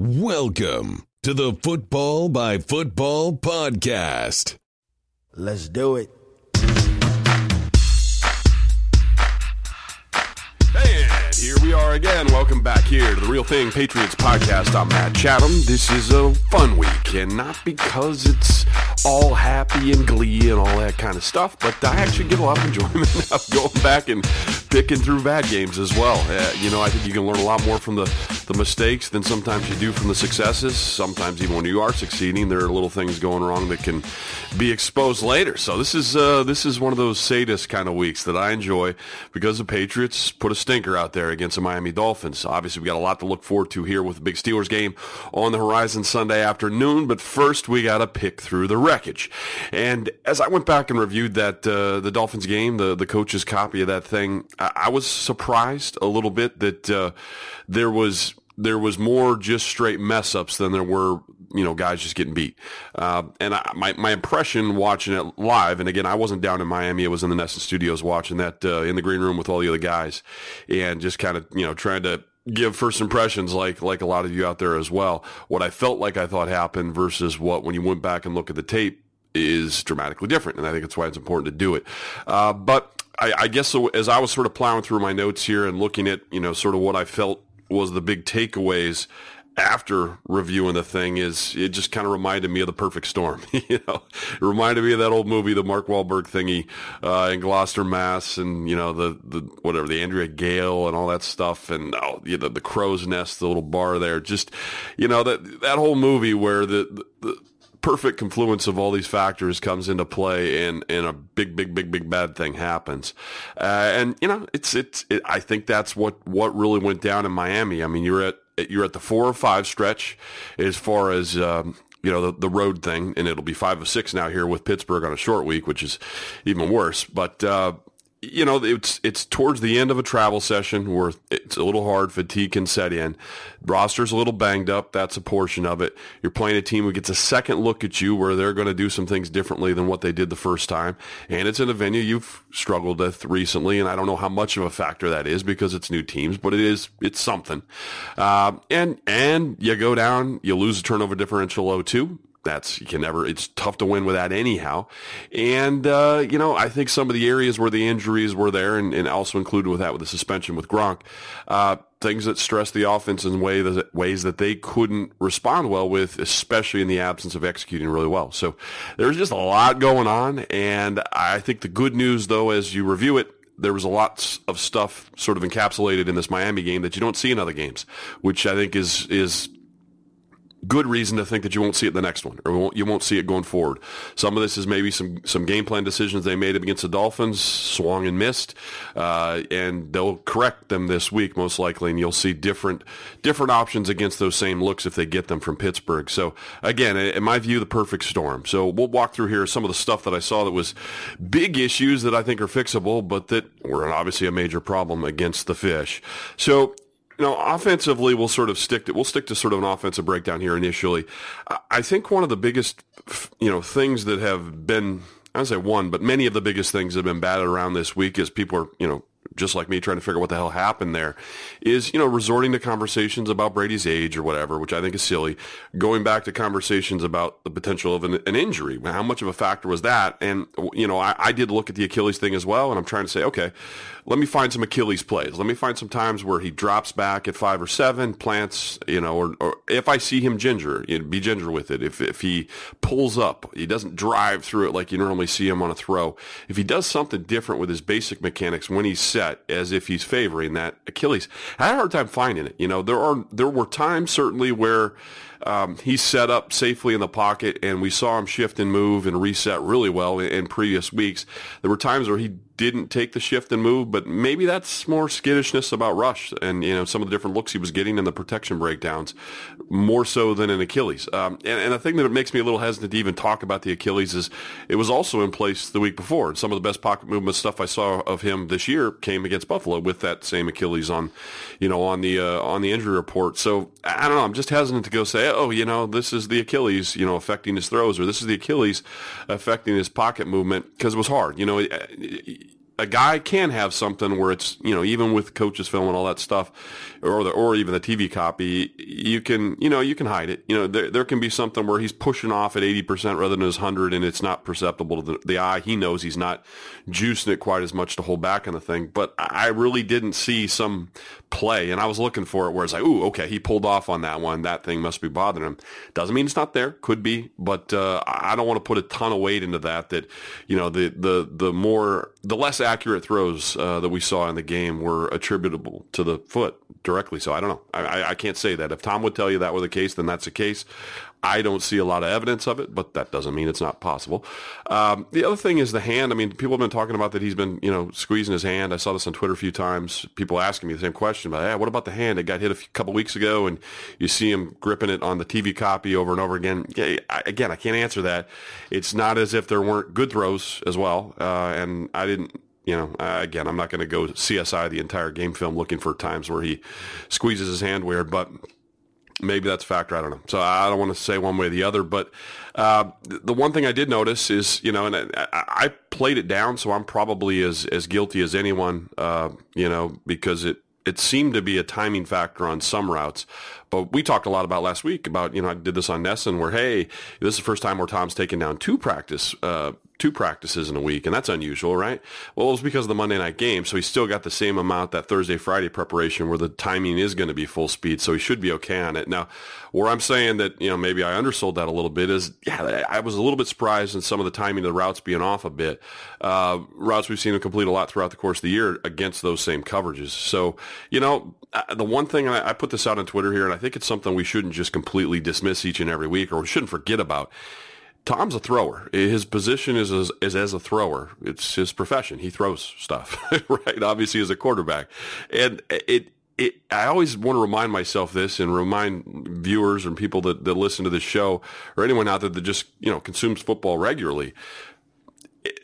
Welcome to the Football by Football podcast. Let's do it. And here we are again. Welcome back here to the Real Thing Patriots podcast. I'm Matt Chatham. This is a fun week, and not because it's all happy and glee and all that kind of stuff, but I actually get a lot of enjoyment of going back and picking through bad games as well. Uh, you know, I think you can learn a lot more from the, the mistakes than sometimes you do from the successes. Sometimes even when you are succeeding, there are little things going wrong that can be exposed later. So this is uh, this is one of those sadist kind of weeks that I enjoy because the Patriots put a stinker out there against the Miami Dolphins. Obviously, we've got a lot to look forward to here with the big Steelers game on the horizon Sunday afternoon. But first, we got to pick through the wreckage. And as I went back and reviewed that uh, the Dolphins game, the the coach's copy of that thing, I, I was surprised a little bit that uh, there was there was more just straight mess ups than there were you know guys just getting beat. Uh, and I, my my impression watching it live, and again I wasn't down in Miami, I was in the NESN Studios watching that uh, in the green room with all the other guys, and just kind of you know trying to give first impressions like like a lot of you out there as well. What I felt like I thought happened versus what when you went back and look at the tape is dramatically different, and I think that's why it's important to do it. Uh, but I, I guess so, as I was sort of plowing through my notes here and looking at you know sort of what I felt was the big takeaways after reviewing the thing is it just kind of reminded me of the perfect storm. you know, it reminded me of that old movie, the Mark Wahlberg thingy uh, in Gloucester, Mass, and you know the the whatever the Andrea Gail and all that stuff, and oh, you know, the crow's nest, the little bar there. Just you know that that whole movie where the, the perfect confluence of all these factors comes into play and, and a big, big, big, big bad thing happens. Uh, and, you know, it's, it's, it, I think that's what, what really went down in Miami. I mean, you're at, you're at the four or five stretch as far as, um, you know, the, the road thing, and it'll be five or six now here with Pittsburgh on a short week, which is even worse. But, uh, you know, it's it's towards the end of a travel session where it's a little hard, fatigue can set in. Roster's a little banged up. That's a portion of it. You're playing a team who gets a second look at you where they're going to do some things differently than what they did the first time. And it's in a venue you've struggled with recently, and I don't know how much of a factor that is because it's new teams, but it is it's something. Uh, and and you go down, you lose a turnover differential 0-2 that's you can never it's tough to win with that anyhow. And uh, you know i think some of the areas where the injuries were there and, and also included with that with the suspension with gronk uh, things that stress the offense in way that, ways that they couldn't respond well with especially in the absence of executing really well. So there's just a lot going on and i think the good news though as you review it there was a lot of stuff sort of encapsulated in this Miami game that you don't see in other games, which I think is is good reason to think that you won't see it the next one, or won't, you won't see it going forward. Some of this is maybe some some game plan decisions they made against the Dolphins, swung and missed, uh, and they'll correct them this week most likely, and you'll see different different options against those same looks if they get them from Pittsburgh. So again, in my view, the perfect storm. So we'll walk through here some of the stuff that I saw that was big issues that I think are fixable, but that were obviously a major problem against the Fish. So know, offensively, we'll sort of stick to we'll stick to sort of an offensive breakdown here initially. I think one of the biggest, you know, things that have been I don't say one, but many of the biggest things that have been batted around this week is people are, you know, just like me trying to figure out what the hell happened there is, you know, resorting to conversations about Brady's age or whatever, which I think is silly. Going back to conversations about the potential of an, an injury. How much of a factor was that? And, you know, I, I did look at the Achilles thing as well, and I'm trying to say, okay, let me find some Achilles plays. Let me find some times where he drops back at five or seven, plants, you know, or, or if I see him ginger, you know, be ginger with it. If, if he pulls up, he doesn't drive through it like you normally see him on a throw. If he does something different with his basic mechanics when he's set, as if he's favoring that Achilles, I had a hard time finding it. You know, there are there were times certainly where um, he's set up safely in the pocket, and we saw him shift and move and reset really well in, in previous weeks. There were times where he didn't take the shift and move, but maybe that's more skittishness about Rush and you know some of the different looks he was getting in the protection breakdowns, more so than in Achilles. Um, and, and the thing that makes me a little hesitant to even talk about the Achilles is it was also in place the week before. Some of the best pocket movement stuff I saw of him this year came against Buffalo with that same Achilles on, you know, on the uh, on the injury report. So I don't know. I'm just hesitant to go say, oh, you know, this is the Achilles, you know, affecting his throws, or this is the Achilles affecting his pocket movement because it was hard. You know eh, eh, a guy can have something where it's you know even with coaches film and all that stuff, or the, or even the TV copy, you can you know you can hide it. You know there there can be something where he's pushing off at eighty percent rather than his hundred, and it's not perceptible to the, the, eye. He knows he's not juicing it quite as much to hold back on the thing. But I really didn't see some play, and I was looking for it where it's like, ooh, okay, he pulled off on that one. That thing must be bothering him. Doesn't mean it's not there. Could be, but uh, I don't want to put a ton of weight into that. That you know the the the more the less accurate throws uh, that we saw in the game were attributable to the foot directly. So I don't know. I, I can't say that. If Tom would tell you that were the case, then that's the case. I don't see a lot of evidence of it, but that doesn't mean it's not possible. Um, the other thing is the hand. I mean, people have been talking about that he's been, you know, squeezing his hand. I saw this on Twitter a few times. People asking me the same question about, hey, what about the hand? It got hit a few, couple weeks ago, and you see him gripping it on the TV copy over and over again. Yeah, I, again, I can't answer that. It's not as if there weren't good throws as well, uh, and I didn't you know, uh, again, I'm not going to go CSI the entire game film looking for times where he squeezes his hand weird, but maybe that's a factor. I don't know. So I don't want to say one way or the other, but uh, the one thing I did notice is, you know, and I, I, played it down, so I'm probably as as guilty as anyone, uh, you know, because it it seemed to be a timing factor on some routes. But we talked a lot about last week about, you know, I did this on NESN where, hey, this is the first time where Tom's taken down two practice uh, two practices in a week, and that's unusual, right? Well, it was because of the Monday night game, so he still got the same amount that Thursday, Friday preparation where the timing is going to be full speed, so he should be okay on it. Now, where I'm saying that, you know, maybe I undersold that a little bit is, yeah, I was a little bit surprised in some of the timing of the routes being off a bit. Uh, routes we've seen him complete a lot throughout the course of the year against those same coverages. So, you know, uh, the one thing, I, I put this out on Twitter here, and I think it's something we shouldn't just completely dismiss each and every week, or we shouldn't forget about Tom's a thrower. His position is as, is as a thrower. It's his profession. He throws stuff, right? Obviously, as a quarterback, and it. It, I always want to remind myself this and remind viewers and people that, that listen to this show or anyone out there that just, you know, consumes football regularly.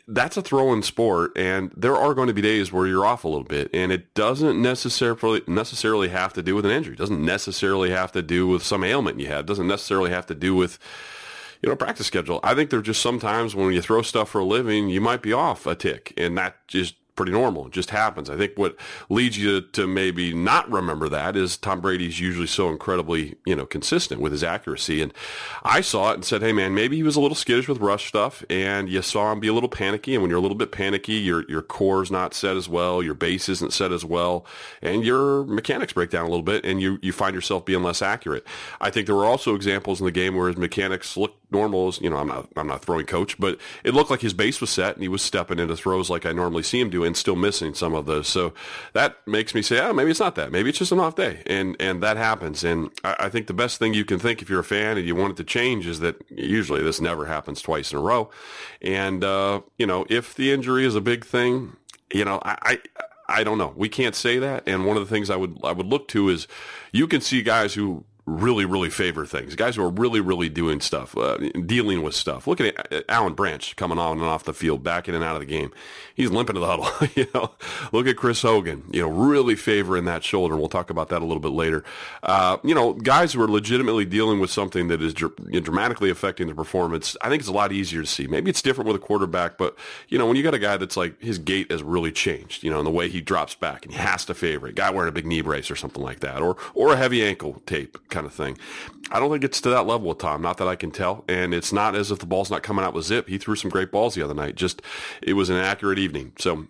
That's a throwing sport and there are going to be days where you're off a little bit and it doesn't necessarily necessarily have to do with an injury. It doesn't necessarily have to do with some ailment you have. It doesn't necessarily have to do with you know, practice schedule. I think there's just sometimes when you throw stuff for a living, you might be off a tick, and that just pretty normal. It just happens. I think what leads you to maybe not remember that is Tom Brady's usually so incredibly, you know, consistent with his accuracy. And I saw it and said, hey, man, maybe he was a little skittish with rush stuff and you saw him be a little panicky. And when you're a little bit panicky, your, your core's not set as well, your base isn't set as well, and your mechanics break down a little bit and you, you find yourself being less accurate. I think there were also examples in the game where his mechanics looked normal as, you know, I'm not, I'm not throwing coach, but it looked like his base was set and he was stepping into throws like I normally see him do and still missing some of those. So that makes me say, oh, maybe it's not that. Maybe it's just an off day. And, and that happens. And I, I think the best thing you can think if you're a fan and you want it to change is that usually this never happens twice in a row. And, uh, you know, if the injury is a big thing, you know, I, I I don't know. We can't say that. And one of the things I would I would look to is you can see guys who really, really favor things. Guys who are really, really doing stuff, uh, dealing with stuff. Look at Alan Branch coming on and off the field, back in and out of the game. He's limping to the huddle. you know, look at Chris Hogan. You know, really favoring that shoulder. We'll talk about that a little bit later. Uh, you know, guys who are legitimately dealing with something that is dr- dramatically affecting their performance. I think it's a lot easier to see. Maybe it's different with a quarterback, but you know, when you got a guy that's like his gait has really changed. You know, and the way he drops back, and he has to favor it. Guy wearing a big knee brace or something like that, or or a heavy ankle tape kind of thing. I don't think it's to that level with Tom, not that I can tell. And it's not as if the ball's not coming out with zip. He threw some great balls the other night. Just it was an accurate evening. So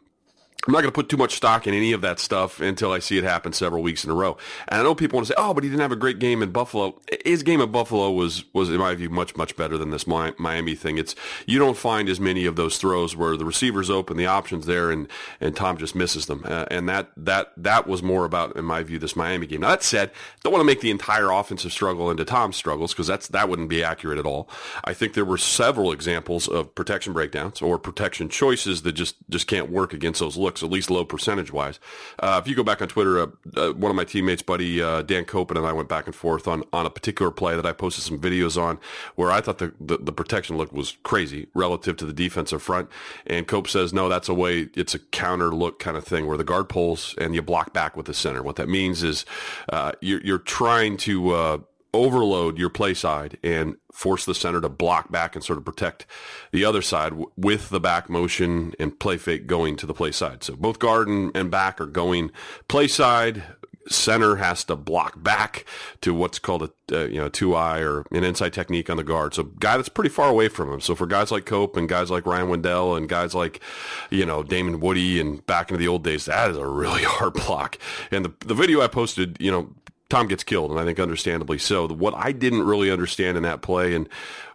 I'm not going to put too much stock in any of that stuff until I see it happen several weeks in a row. And I know people want to say, "Oh, but he didn't have a great game in Buffalo." His game in Buffalo was was, in my view, much much better than this Miami thing. It's you don't find as many of those throws where the receivers open, the options there, and and Tom just misses them. Uh, and that that that was more about, in my view, this Miami game. Now that said, don't want to make the entire offensive struggle into Tom's struggles because that's that wouldn't be accurate at all. I think there were several examples of protection breakdowns or protection choices that just just can't work against those looks, at least low percentage wise. Uh, if you go back on Twitter, uh, uh, one of my teammates, buddy uh, Dan Koppen, and I went back and forth on, on a particular play that I posted some videos on where I thought the, the, the protection look was crazy relative to the defensive front. And Cope says, no, that's a way, it's a counter look kind of thing where the guard pulls and you block back with the center. What that means is uh, you're, you're trying to overload your play side and force the center to block back and sort of protect the other side w- with the back motion and play fake going to the play side. So both guard and, and back are going play side. Center has to block back to what's called a uh, you know two eye or an inside technique on the guard. So guy that's pretty far away from him. So for guys like Cope and guys like Ryan Wendell and guys like you know Damien Woody and back into the old days, that is a really hard block. And the the video I posted, you know, Tom gets killed, and I think understandably so. What I didn't really understand in that play, and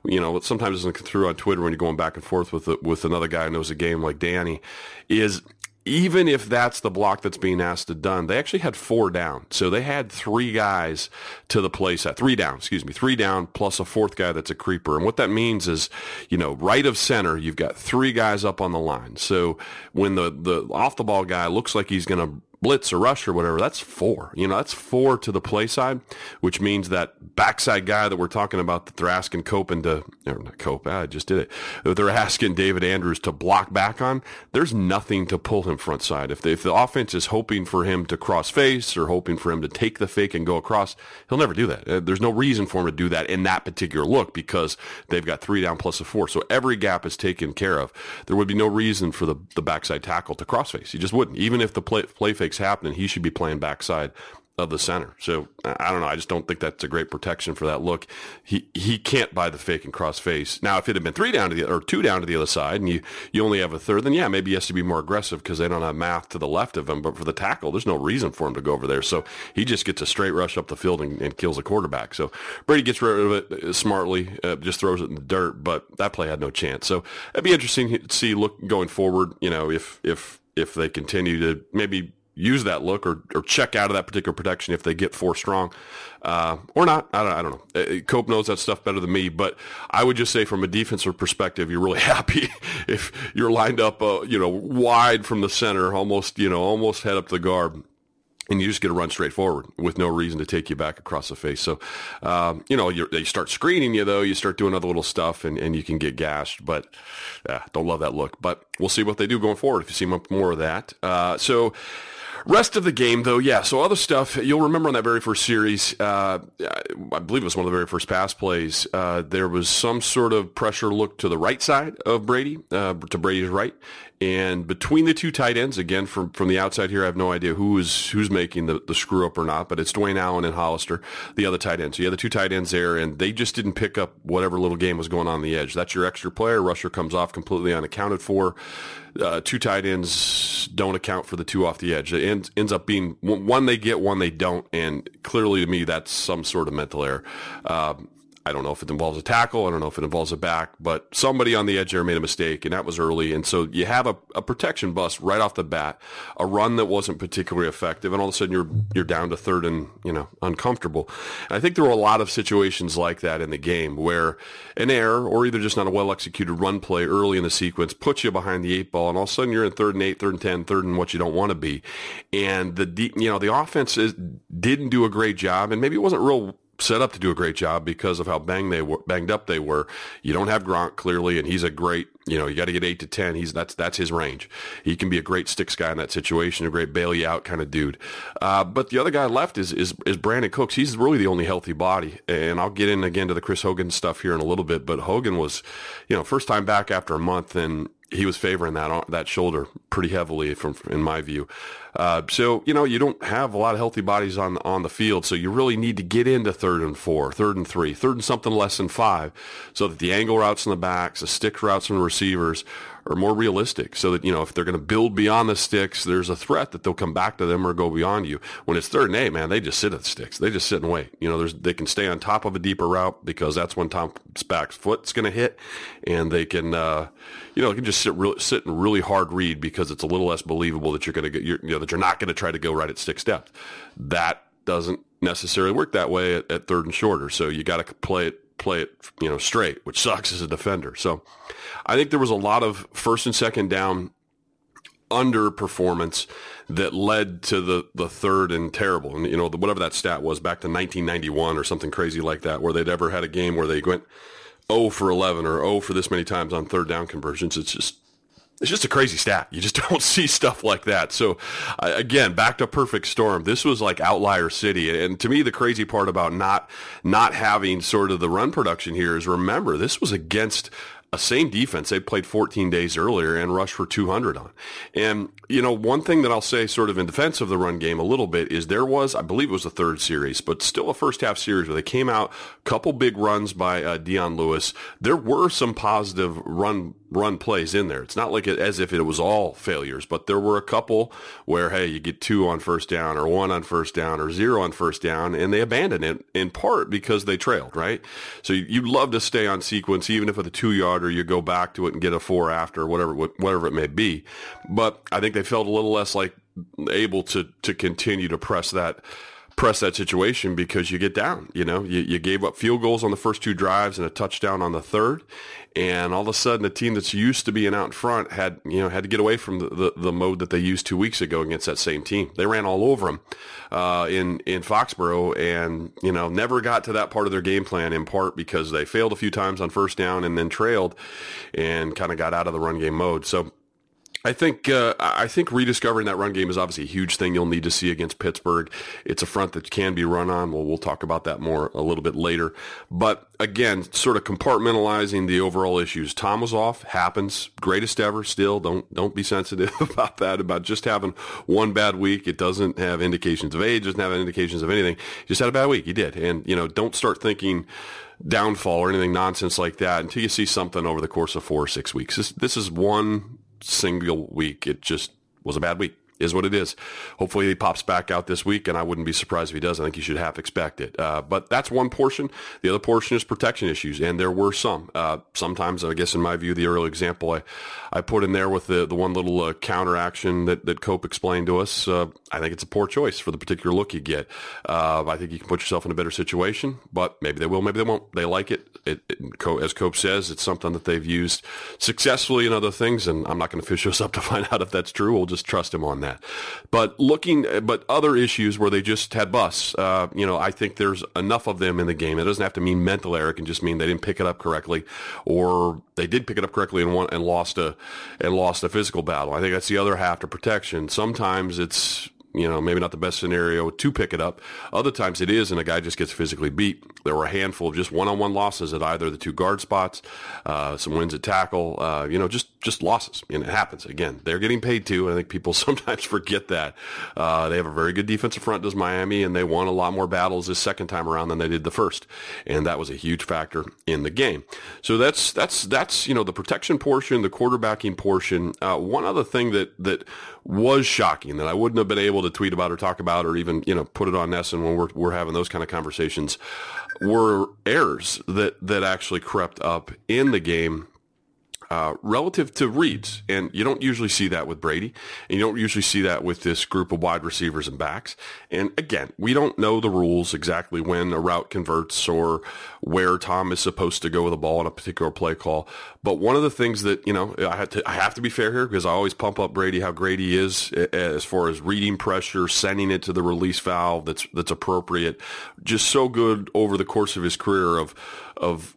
you know, sometimes doesn't come through on Twitter when you're going back and forth with with another guy who knows a game like Danny, is even if that's the block that's being asked to done, they actually had four down. So they had three guys to the play set, three down, excuse me, three down plus a fourth guy that's a creeper. And what that means is, you know, right of center, you've got three guys up on the line. So when the, the off the ball guy looks like he's going to blitz or rush or whatever, that's four. You know, that's four to the play side, which means that backside guy that we're talking about that they're asking Cope and to, or not Cope, I just did it. That they're asking David Andrews to block back on. There's nothing to pull him front side. If, if the offense is hoping for him to cross face or hoping for him to take the fake and go across, he'll never do that. Uh, there's no reason for him to do that in that particular look because they've got three down plus a four. So every gap is taken care of. There would be no reason for the, the backside tackle to cross face. He just wouldn't. Even if the play, play fake happening, he should be playing backside of the center. So I don't know. I just don't think that's a great protection for that look. He he can't buy the fake and cross face. Now, if it had been three down to the or two down to the other side, and you you only have a third, then yeah, maybe he has to be more aggressive because they don't have math to the left of him. But for the tackle, there's no reason for him to go over there. So he just gets a straight rush up the field and, and kills a quarterback. So Brady gets rid of it uh, smartly, uh, just throws it in the dirt. But that play had no chance. So it'd be interesting to see look going forward. You know, if if if they continue to maybe use that look or, or check out of that particular protection if they get four strong uh, or not. I don't, I don't know. Uh, Cope knows that stuff better than me, but I would just say from a defensive perspective, you're really happy if you're lined up, uh, you know, wide from the center, almost, you know, almost head up the guard and you just get to run straight forward with no reason to take you back across the face. So, um, you know, they start screening you though. You start doing other little stuff, and, and you can get gashed. But yeah, don't love that look. But we'll see what they do going forward if you see more of that. Uh, so. Rest of the game, though, yeah. So other stuff you'll remember on that very first series. Uh, I believe it was one of the very first pass plays. Uh, there was some sort of pressure look to the right side of Brady, uh, to Brady's right, and between the two tight ends, again from from the outside here, I have no idea who is who's making the, the screw up or not, but it's Dwayne Allen and Hollister, the other tight ends. So you have the two tight ends there, and they just didn't pick up whatever little game was going on, on the edge. That's your extra player. Rusher comes off completely unaccounted for uh, two tight ends don't account for the two off the edge. It ends, ends up being one they get, one they don't, and clearly to me that's some sort of mental error. Um, I don't know if it involves a tackle. I don't know if it involves a back, but somebody on the edge there made a mistake, and that was early. And so you have a, a protection bust right off the bat, a run that wasn't particularly effective, and all of a sudden you're you're down to third and you know uncomfortable. And I think there were a lot of situations like that in the game where an error or either just not a well executed run play early in the sequence puts you behind the eight ball, and all of a sudden you're in third and eight, third and ten, third and what you don't want to be. And the you know the offense is, didn't do a great job, and maybe it wasn't real set up to do a great job because of how banged they were, banged up they were. You don't have Gronk clearly, and he's a great. You know, you got to get eight to ten. He's that's that's his range. He can be a great sticks guy in that situation, a great bail you out kind of dude. Uh, but the other guy left is is is Brandin Cooks. He's really the only healthy body, and I'll get in again to the Chris Hogan stuff here in a little bit. But Hogan was, you know, first time back after a month, and he was favoring that that shoulder pretty heavily from in my view. Uh, so you know you don't have a lot of healthy bodies on on the field, so you really need to get into third and four, third and three, third and something less than five, so that the angle routes in the backs, the stick routes from the receivers are more realistic. So that you know if they're going to build beyond the sticks, there's a threat that they'll come back to them or go beyond you. When it's third and eight, man, they just sit at the sticks. They just sit and wait. You know, they can stay on top of a deeper route because that's when Tom's back foot's going to hit, and they can. Uh, you know, it can just sit sit in really hard read because it's a little less believable that you're going to get, you know, that you're not going to try to go right at six depth. That doesn't necessarily work that way at, at third and shorter. So you got to play it, play it, you know, straight, which sucks as a defender. So I think there was a lot of first and second down underperformance that led to the, the third and terrible. And, you know, whatever that stat was back to 1991 or something crazy like that, where they'd ever had a game where they went 0 for 11 or 0 for this many times on third down conversions. It's just it's just a crazy stat. You just don't see stuff like that. So again, back to perfect storm. This was like outlier city. And to me, the crazy part about not not having sort of the run production here is remember this was against same defense they played 14 days earlier and rushed for 200 on. And, you know, one thing that I'll say sort of in defense of the run game a little bit is there was, I believe it was the third series, but still a first half series where they came out, couple big runs by uh, Dion Lewis. There were some positive run run plays in there. It's not like it, as if it was all failures, but there were a couple where, hey, you get two on first down or one on first down or zero on first down, and they abandoned it in part because they trailed, right? So you'd love to stay on sequence, even if it's a two yarder, you go back to it and get a four after, whatever, whatever it may be. But I think they felt a little less like able to, to continue to press that press that situation because you get down. You know, you, you gave up field goals on the first two drives and a touchdown on the third, and all of a sudden a team that's used to being out in front had you know had to get away from the, the, the mode that they used two weeks ago against that same team. They ran all over them uh, in in Foxborough, and you know never got to that part of their game plan in part because they failed a few times on first down and then trailed, and kind of got out of the run game mode. So I think uh, I think rediscovering that run game is obviously a huge thing you'll need to see against Pittsburgh. It's a front that can be run on. Well, we'll talk about that more a little bit later. But again, sort of compartmentalizing the overall issues. Tom was off, happens, greatest ever. Still, don't don't be sensitive about that. About just having one bad week. It doesn't have indications of age. Doesn't have indications of anything. Just had a bad week. He did, and you know, don't start thinking downfall or anything nonsense like that until you see something over the course of four or six weeks. This, this is one single week. It just was a bad week is what it is. Hopefully he pops back out this week, and I wouldn't be surprised if he does. I think you should half expect it. Uh, but that's one portion. The other portion is protection issues, and there were some. Uh, sometimes, I guess, in my view, the early example I, I put in there with the, the one little uh, counter action that, that Cope explained to us, uh, I think it's a poor choice for the particular look you get. Uh, I think you can put yourself in a better situation, but maybe they will, maybe they won't. They like it. it, it as Cope says, it's something that they've used successfully in other things, and I'm not going to fish us up to find out if that's true. We'll just trust him on that that. But looking, but other issues where they just had busts, uh, you know, I think there's enough of them in the game. It doesn't have to mean mental error; it can just mean they didn't pick it up correctly, or they did pick it up correctly and won, and lost a and lost a physical battle. I think that's the other half to protection. Sometimes it's you know, maybe not the best scenario to pick it up. Other times it is, and a guy just gets physically beat. There were a handful of just one-on-one losses at either the two guard spots, uh, some wins at tackle, uh, you know, just just losses. And it happens. Again, they're getting paid too, I think people sometimes forget that. Uh, they have a very good defensive front, does Miami, and they won a lot more battles this second time around than they did the first, and that was a huge factor in the game. So that's that's that's you know the protection portion, the quarterbacking portion. Uh, one other thing that that was shocking that I wouldn't have been able to tweet about or talk about or even, you know, put it on NESN when we're, we're having those kind of conversations were errors that, that actually crept up in the game uh, relative to reads. And you don't usually see that with Brady. And you don't usually see that with this group of wide receivers and backs. And again, we don't know the rules exactly when a route converts or where Tom is supposed to go with a ball in a particular play call. But one of the things that, you know, I have to, I have to be fair here because I always pump up Brady, how great he is as far as reading pressure, sending it to the release valve that's, that's appropriate. Just so good over the course of his career of, of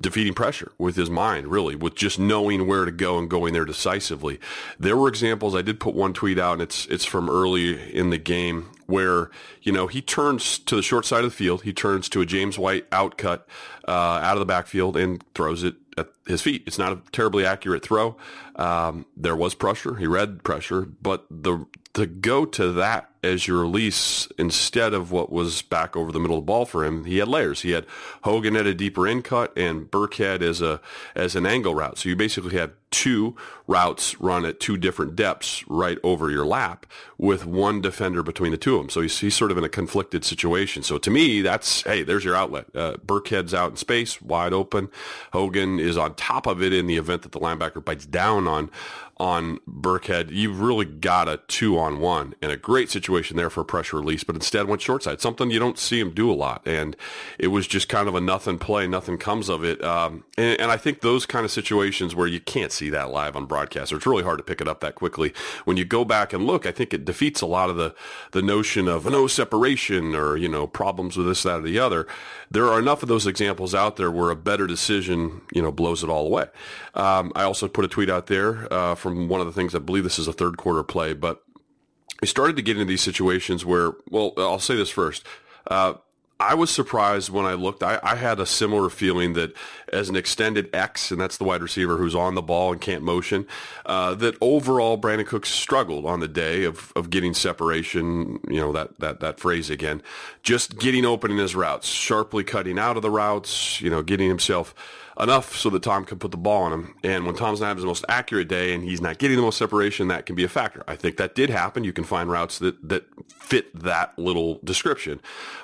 defeating pressure with his mind, really, with just knowing where to go and going there decisively. There were examples. I did put one tweet out, and it's it's from early in the game where you know he turns to the short side of the field. He turns to a James White outcut uh, out of the backfield and throws it at his feet. It's not a terribly accurate throw. Um, there was pressure. He read pressure, but the to go to that as your release instead of what was back over the middle of the ball for him, he had layers. He had Hogan at a deeper in cut and Burkhead as a as an angle route. So you basically have two routes run at two different depths right over your lap with one defender between the two of them. So he's, he's sort of in a conflicted situation. So to me, that's, hey, there's your outlet. Uh, Burkhead's out in space, wide open. Hogan is on top of it in the event that the linebacker bites down on on Burkhead. You've really got a two on one and a great situation there for a pressure release, but instead went short side, something you don't see him do a lot. And it was just kind of a nothing play, nothing comes of it. Um, and, and I think those kind of situations where you can't see that live on broadcast, or it's really hard to pick it up that quickly. When you go back and look, I think it defeats a lot of the, the notion of no separation or, you know, problems with this, that, or the other. There are enough of those examples out there where a better decision, you know, blows it all away. Um, I also put a tweet out there uh, from one of the things I believe this is a third quarter play, but we started to get into these situations where, well, I'll say this first. Uh, I was surprised when I looked. I, I, had a similar feeling that as an extended X, and that's the wide receiver who's on the ball and can't motion, uh, that overall Brandin Cooks struggled on the day of, of getting separation, you know, that, that, that phrase again, just getting open in his routes, sharply cutting out of the routes, you know, getting himself enough so that Tom can put the ball on him. And when Tom's not having his most accurate day and he's not getting the most separation, that can be a factor. I think that did happen. You can find routes that, that fit that little description.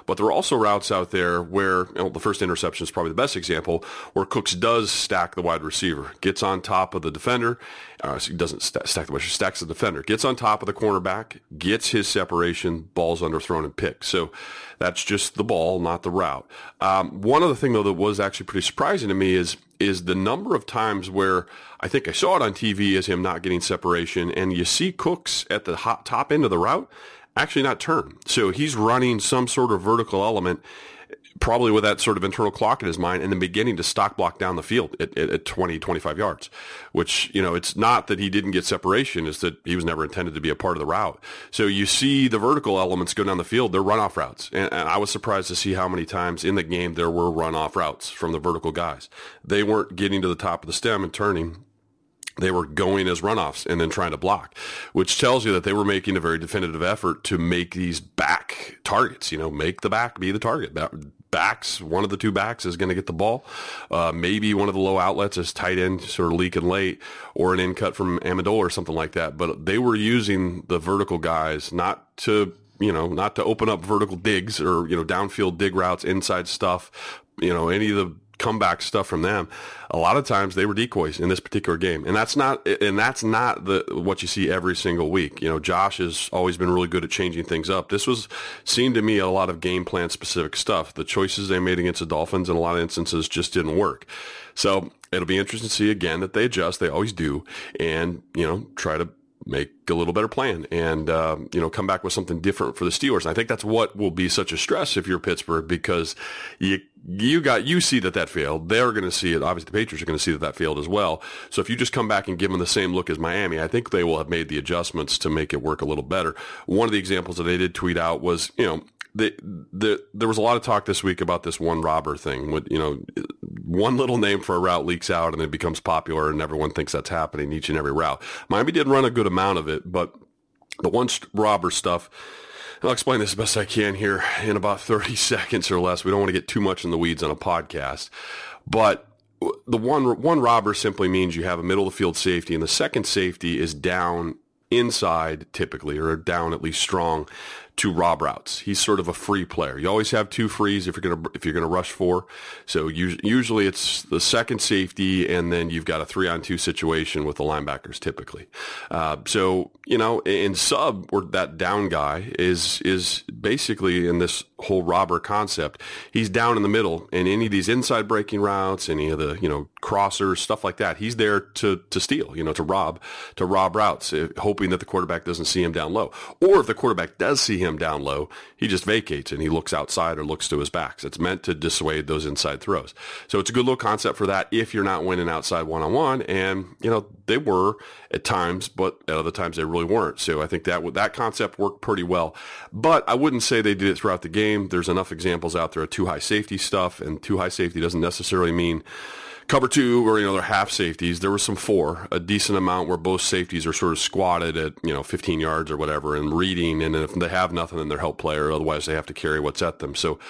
But there are also routes out there where you know, the first interception is probably the best example, where Cooks does stack the wide receiver, gets on top of the defender, uh, doesn't st- stack the wide receiver, stacks the defender, gets on top of the cornerback, gets his separation, ball's underthrown and picked. So that's just the ball, not the route. Um, one other thing though that was actually pretty surprising to me is is the number of times where I think I saw it on TV as him not getting separation, and you see Cooks at the hot, top end of the route actually not turn. So he's running some sort of vertical element probably with that sort of internal clock in his mind and then beginning to stock block down the field at, at, at 20, 25 yards, which, you know, it's not that he didn't get separation, it's that he was never intended to be a part of the route. So you see the vertical elements go down the field, they're runoff routes. And, and I was surprised to see how many times in the game there were runoff routes from the vertical guys. They weren't getting to the top of the stem and turning they were going as runoffs and then trying to block, which tells you that they were making a very definitive effort to make these back targets, you know, make the back be the target. Backs, one of the two backs is going to get the ball. Uh, maybe one of the low outlets is tight end, sort of leaking late, or an in cut from Amendola or something like that. But they were using the vertical guys not to, you know, not to open up vertical digs or, you know, downfield dig routes, inside stuff, you know, any of the comeback stuff from them, a lot of times they were decoys in this particular game, and that's not and that's not the what you see every single week. You know, Josh has always been really good at changing things up. This was seemed to me a lot of game plan specific stuff. The choices they made against the Dolphins in a lot of instances just didn't work. So it'll be interesting to see again that they adjust. They always do, and you know, try to make a little better plan and um, you know come back with something different for the Steelers. And I think that's what will be such a stress if you're Pittsburgh because you you got you see that that failed. They're going to see it. Obviously, the Patriots are going to see that that failed as well. So if you just come back and give them the same look as Miami, I think they will have made the adjustments to make it work a little better. One of the examples that they did tweet out was you know the, the, there was a lot of talk this week about this one robber thing. With you know, one little name for a route leaks out and it becomes popular, and everyone thinks that's happening each and every route. Miami did run a good amount of it, but the one robber stuff. I'll explain this as best I can here in about 30 seconds or less. We don't want to get too much in the weeds on a podcast, but the one one robber simply means you have a middle of the field safety, and the second safety is down inside typically, or down at least strong to rob routes. He's sort of a free player. You always have two frees if you're gonna if you're gonna rush four. So usually it's the second safety, and then you've got a three on two situation with the linebackers typically. Uh, so you know, in sub or that down guy is is basically in this whole robber concept. He's down in the middle, and any of these inside breaking routes, any of the you know crossers, stuff like that, he's there to to steal. You know, to rob to rob routes, eh, hoping that the quarterback doesn't see him down low, or if the quarterback does see him him down low, he just vacates and he looks outside or looks to his backs. It's meant to dissuade those inside throws. So it's a good little concept for that if you're not winning outside one on one. And, you know, they were at times, but at other times they really weren't. So I think that that concept worked pretty well. But I wouldn't say they did it throughout the game. There's enough examples out there of two high safety stuff, and two high safety doesn't necessarily mean cover two or you know they're half safeties. There was some four a decent amount where both safeties are sort of squatted at you know 15 yards or whatever and reading and if they have nothing then they're help player. Otherwise they have to carry what's at them. So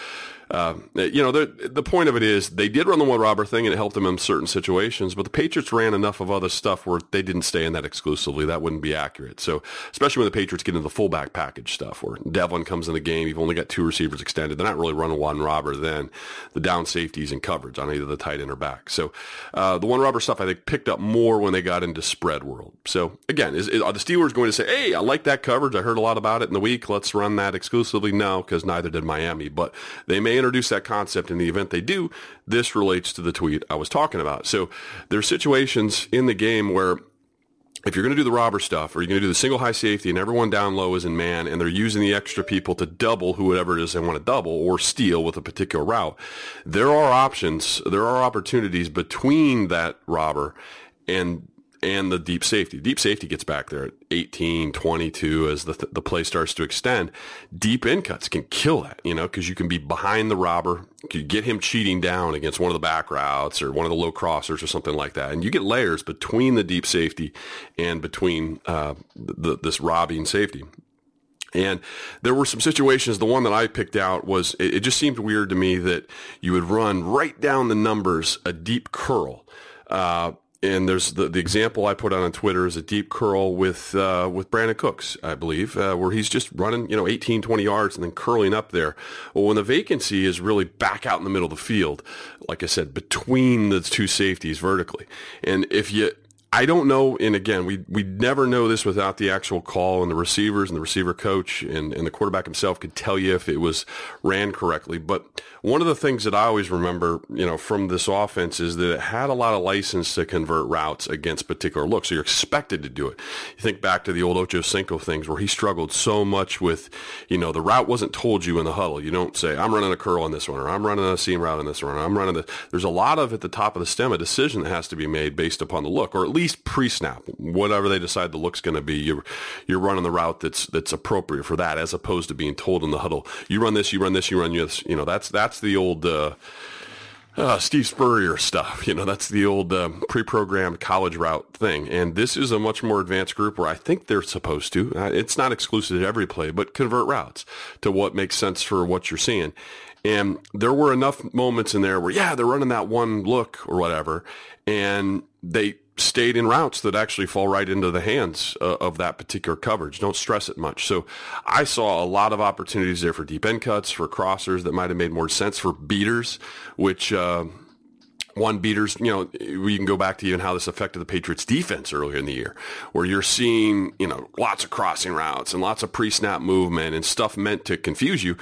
uh, you know, the the point of it is they did run the one robber thing and it helped them in certain situations, but the Patriots ran enough of other stuff where they didn't stay in that exclusively. That wouldn't be accurate. So especially when the Patriots get into the fullback package stuff, where Develin comes in the game, you've only got two receivers extended. They're not really running one robber then. The down safeties and coverage on either the tight end or back. So uh, the one robber stuff I think picked up more when they got into spread world. So again, is, is, are the Steelers going to say, "Hey, I like that coverage. I heard a lot about it in the week. Let's run that exclusively"? No, because neither did Miami. But they may introduce that concept in the event they do. This relates to the tweet I was talking about. So there are situations in the game where if you're going to do the robber stuff or you're going to do the single high safety and everyone down low is in man and they're using the extra people to double whoever it is they want to double or steal with a particular route, there are options, there are opportunities between that robber and and the deep safety. Deep safety gets back there at 18, 22 as the, the play starts to extend. Deep in cuts can kill that, you know, because you can be behind the robber. You get him cheating down against one of the back routes or one of the low crossers or something like that. And you get layers between the deep safety and between uh, the, this robbing safety. And there were some situations. The one that I picked out was it, it, just seemed weird to me that you would run right down the numbers a deep curl. Uh, and there's the, the example I put on on Twitter is a deep curl with uh, with Brandin Cooks, I believe, uh, where he's just running, you know, 18, 20 yards and then curling up there. Well, when the vacancy is really back out in the middle of the field, like I said, between the two safeties vertically. And if you I don't know, and again, we we never know this without the actual call, and the receivers and the receiver coach and, and the quarterback himself could tell you if it was ran correctly. But one of the things that I always remember, you know, from this offense is that it had a lot of license to convert routes against particular looks. So you're expected to do it. You think back to the old Ocho Cinco things where he struggled so much with, you know, the route wasn't told you in the huddle. You don't say, I'm running a curl on this one, or I'm running a seam route on this one, or I'm running the. There's a lot of at the top of the stem a decision that has to be made based upon the look, or at least least pre-snap, whatever they decide the look's going to be, you're you're running the route that's that's appropriate for that, as opposed to being told in the huddle, you run this, you run this, you run this. You know, that's that's the old. Uh, uh, Steve Spurrier stuff. You know, that's the old um, pre-programmed college route thing. And this is a much more advanced group where I think they're supposed to. Uh, it's not exclusive to every play, but convert routes to what makes sense for what you're seeing. And there were enough moments in there where, yeah, they're running that one look or whatever, and they stayed in routes that actually fall right into the hands uh, of that particular coverage. Don't stress it much. So I saw a lot of opportunities there for deep end cuts, for crossers that might have made more sense, for beaters, which uh, one beaters, you know, we can go back to even how this affected the Patriots defense earlier in the year, where you're seeing, you know, lots of crossing routes and lots of pre-snap movement and stuff meant to confuse you.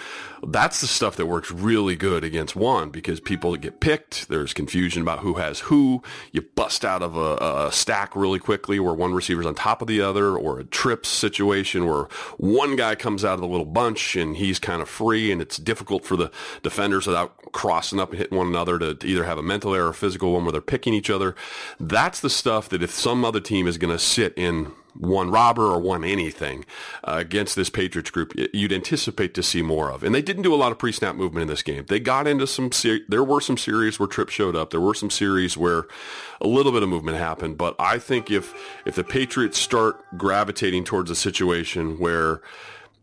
That's the stuff that works really good against one because people get picked. There's confusion about who has who. You bust out of a, a stack really quickly where one receiver's on top of the other or a trips situation where one guy comes out of the little bunch and he's kind of free and it's difficult for the defenders without crossing up and hitting one another to, to either have a mental error or a physical one where they're picking each other. That's the stuff that if some other team is going to sit in one robber or one anything uh, against this Patriots group, you'd anticipate to see more of. And they didn't do a lot of pre-snap movement in this game. They got into some, ser- there were some series where Trip showed up. There were some series where a little bit of movement happened. But I think if, if the Patriots start gravitating towards a situation where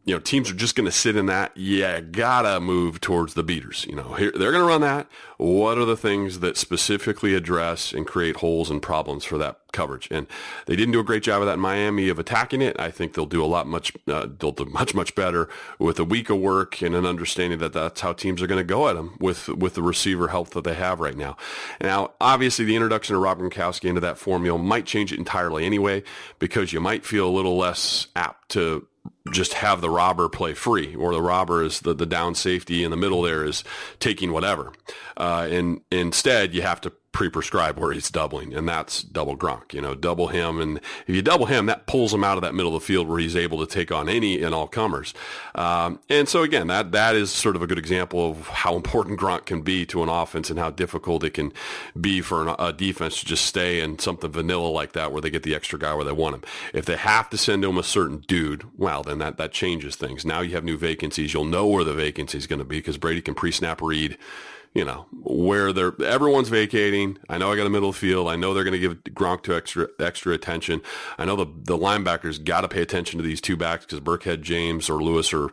you know, teams are just going to sit in that. Yeah, gotta move towards the beaters. You know, here, they're going to run that. What are the things that specifically address and create holes and problems for that coverage? And they didn't do a great job of that in Miami of attacking it. I think they'll do a lot much, uh, they'll do much much better with a week of work and an understanding that that's how teams are going to go at them with with the receiver health that they have right now. Now, obviously, the introduction of Rob Gronkowski into that formula might change it entirely anyway, because you might feel a little less apt to just have the robber play free, or the robber is the, the down safety in the middle there is taking whatever. Uh, and instead, you have to pre-prescribe where he's doubling, and that's double Gronk. You know, double him, and if you double him, that pulls him out of that middle of the field where he's able to take on any and all comers. Um, and so again, that that is sort of a good example of how important Gronk can be to an offense and how difficult it can be for an, a defense to just stay in something vanilla like that where they get the extra guy where they want him. If they have to send him a certain dude, well, then that that changes things. Now you have new vacancies. You'll know where the vacancy is going to be because Brady can pre-snap read you know, where they're everyone's vacating. I know I got a middle field. I know they're going to give Gronk to extra extra attention. I know the the linebackers got to pay attention to these two backs because Burkhead, James, or Lewis are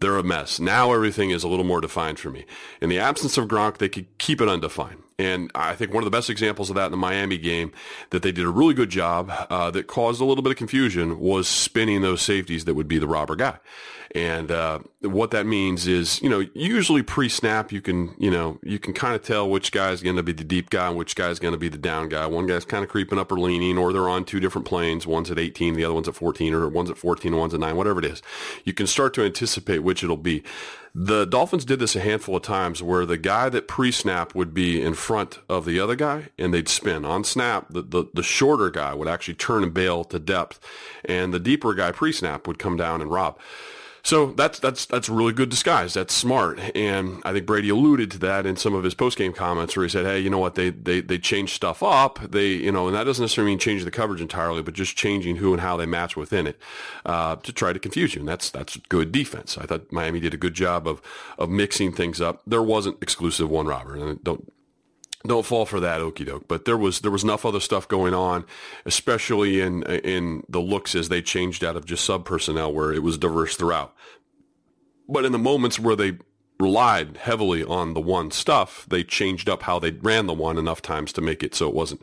they're a mess. Now everything is a little more defined for me. In the absence of Gronk, they could keep it undefined. And I think one of the best examples of that in the Miami game that they did a really good job uh, that caused a little bit of confusion was spinning those safeties that would be the robber guy. And uh, what that means is, you know, usually pre-snap you can, you know, you can kind of tell which guy's going to be the deep guy and which guy's going to be the down guy. One guy's kind of creeping up or leaning, or they're on two different planes. One's at 18, the other one's at 14, or one's at 14 and one's at 9, whatever it is. You can start to anticipate which it'll be. The Dolphins did this a handful of times where the guy that pre-snap would be in front of the other guy and they'd spin. On snap, the, the, the shorter guy would actually turn and bail to depth and the deeper guy pre-snap would come down and rob. So that's that's that's really good disguise. That's smart, and I think Brady alluded to that in some of his post game comments, where he said, "Hey, you know what? They they they changed stuff up. They you know, and that doesn't necessarily mean changing the coverage entirely, but just changing who and how they match within it uh, to try to confuse you. And that's that's good defense. I thought Miami did a good job of of mixing things up. There wasn't exclusive one robber, and don't don't fall for that okey doke. But there was there was enough other stuff going on, especially in in the looks as they changed out of just sub personnel where it was diverse throughout. But in the moments where they relied heavily on the one stuff, they changed up how they ran the one enough times to make it so it wasn't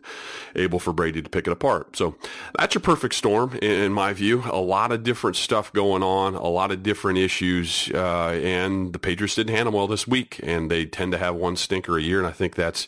able for Brady to pick it apart. So that's a perfect storm, in my view. A lot of different stuff going on, a lot of different issues, uh, and the Patriots didn't handle well this week, and they tend to have one stinker a year, and I think that's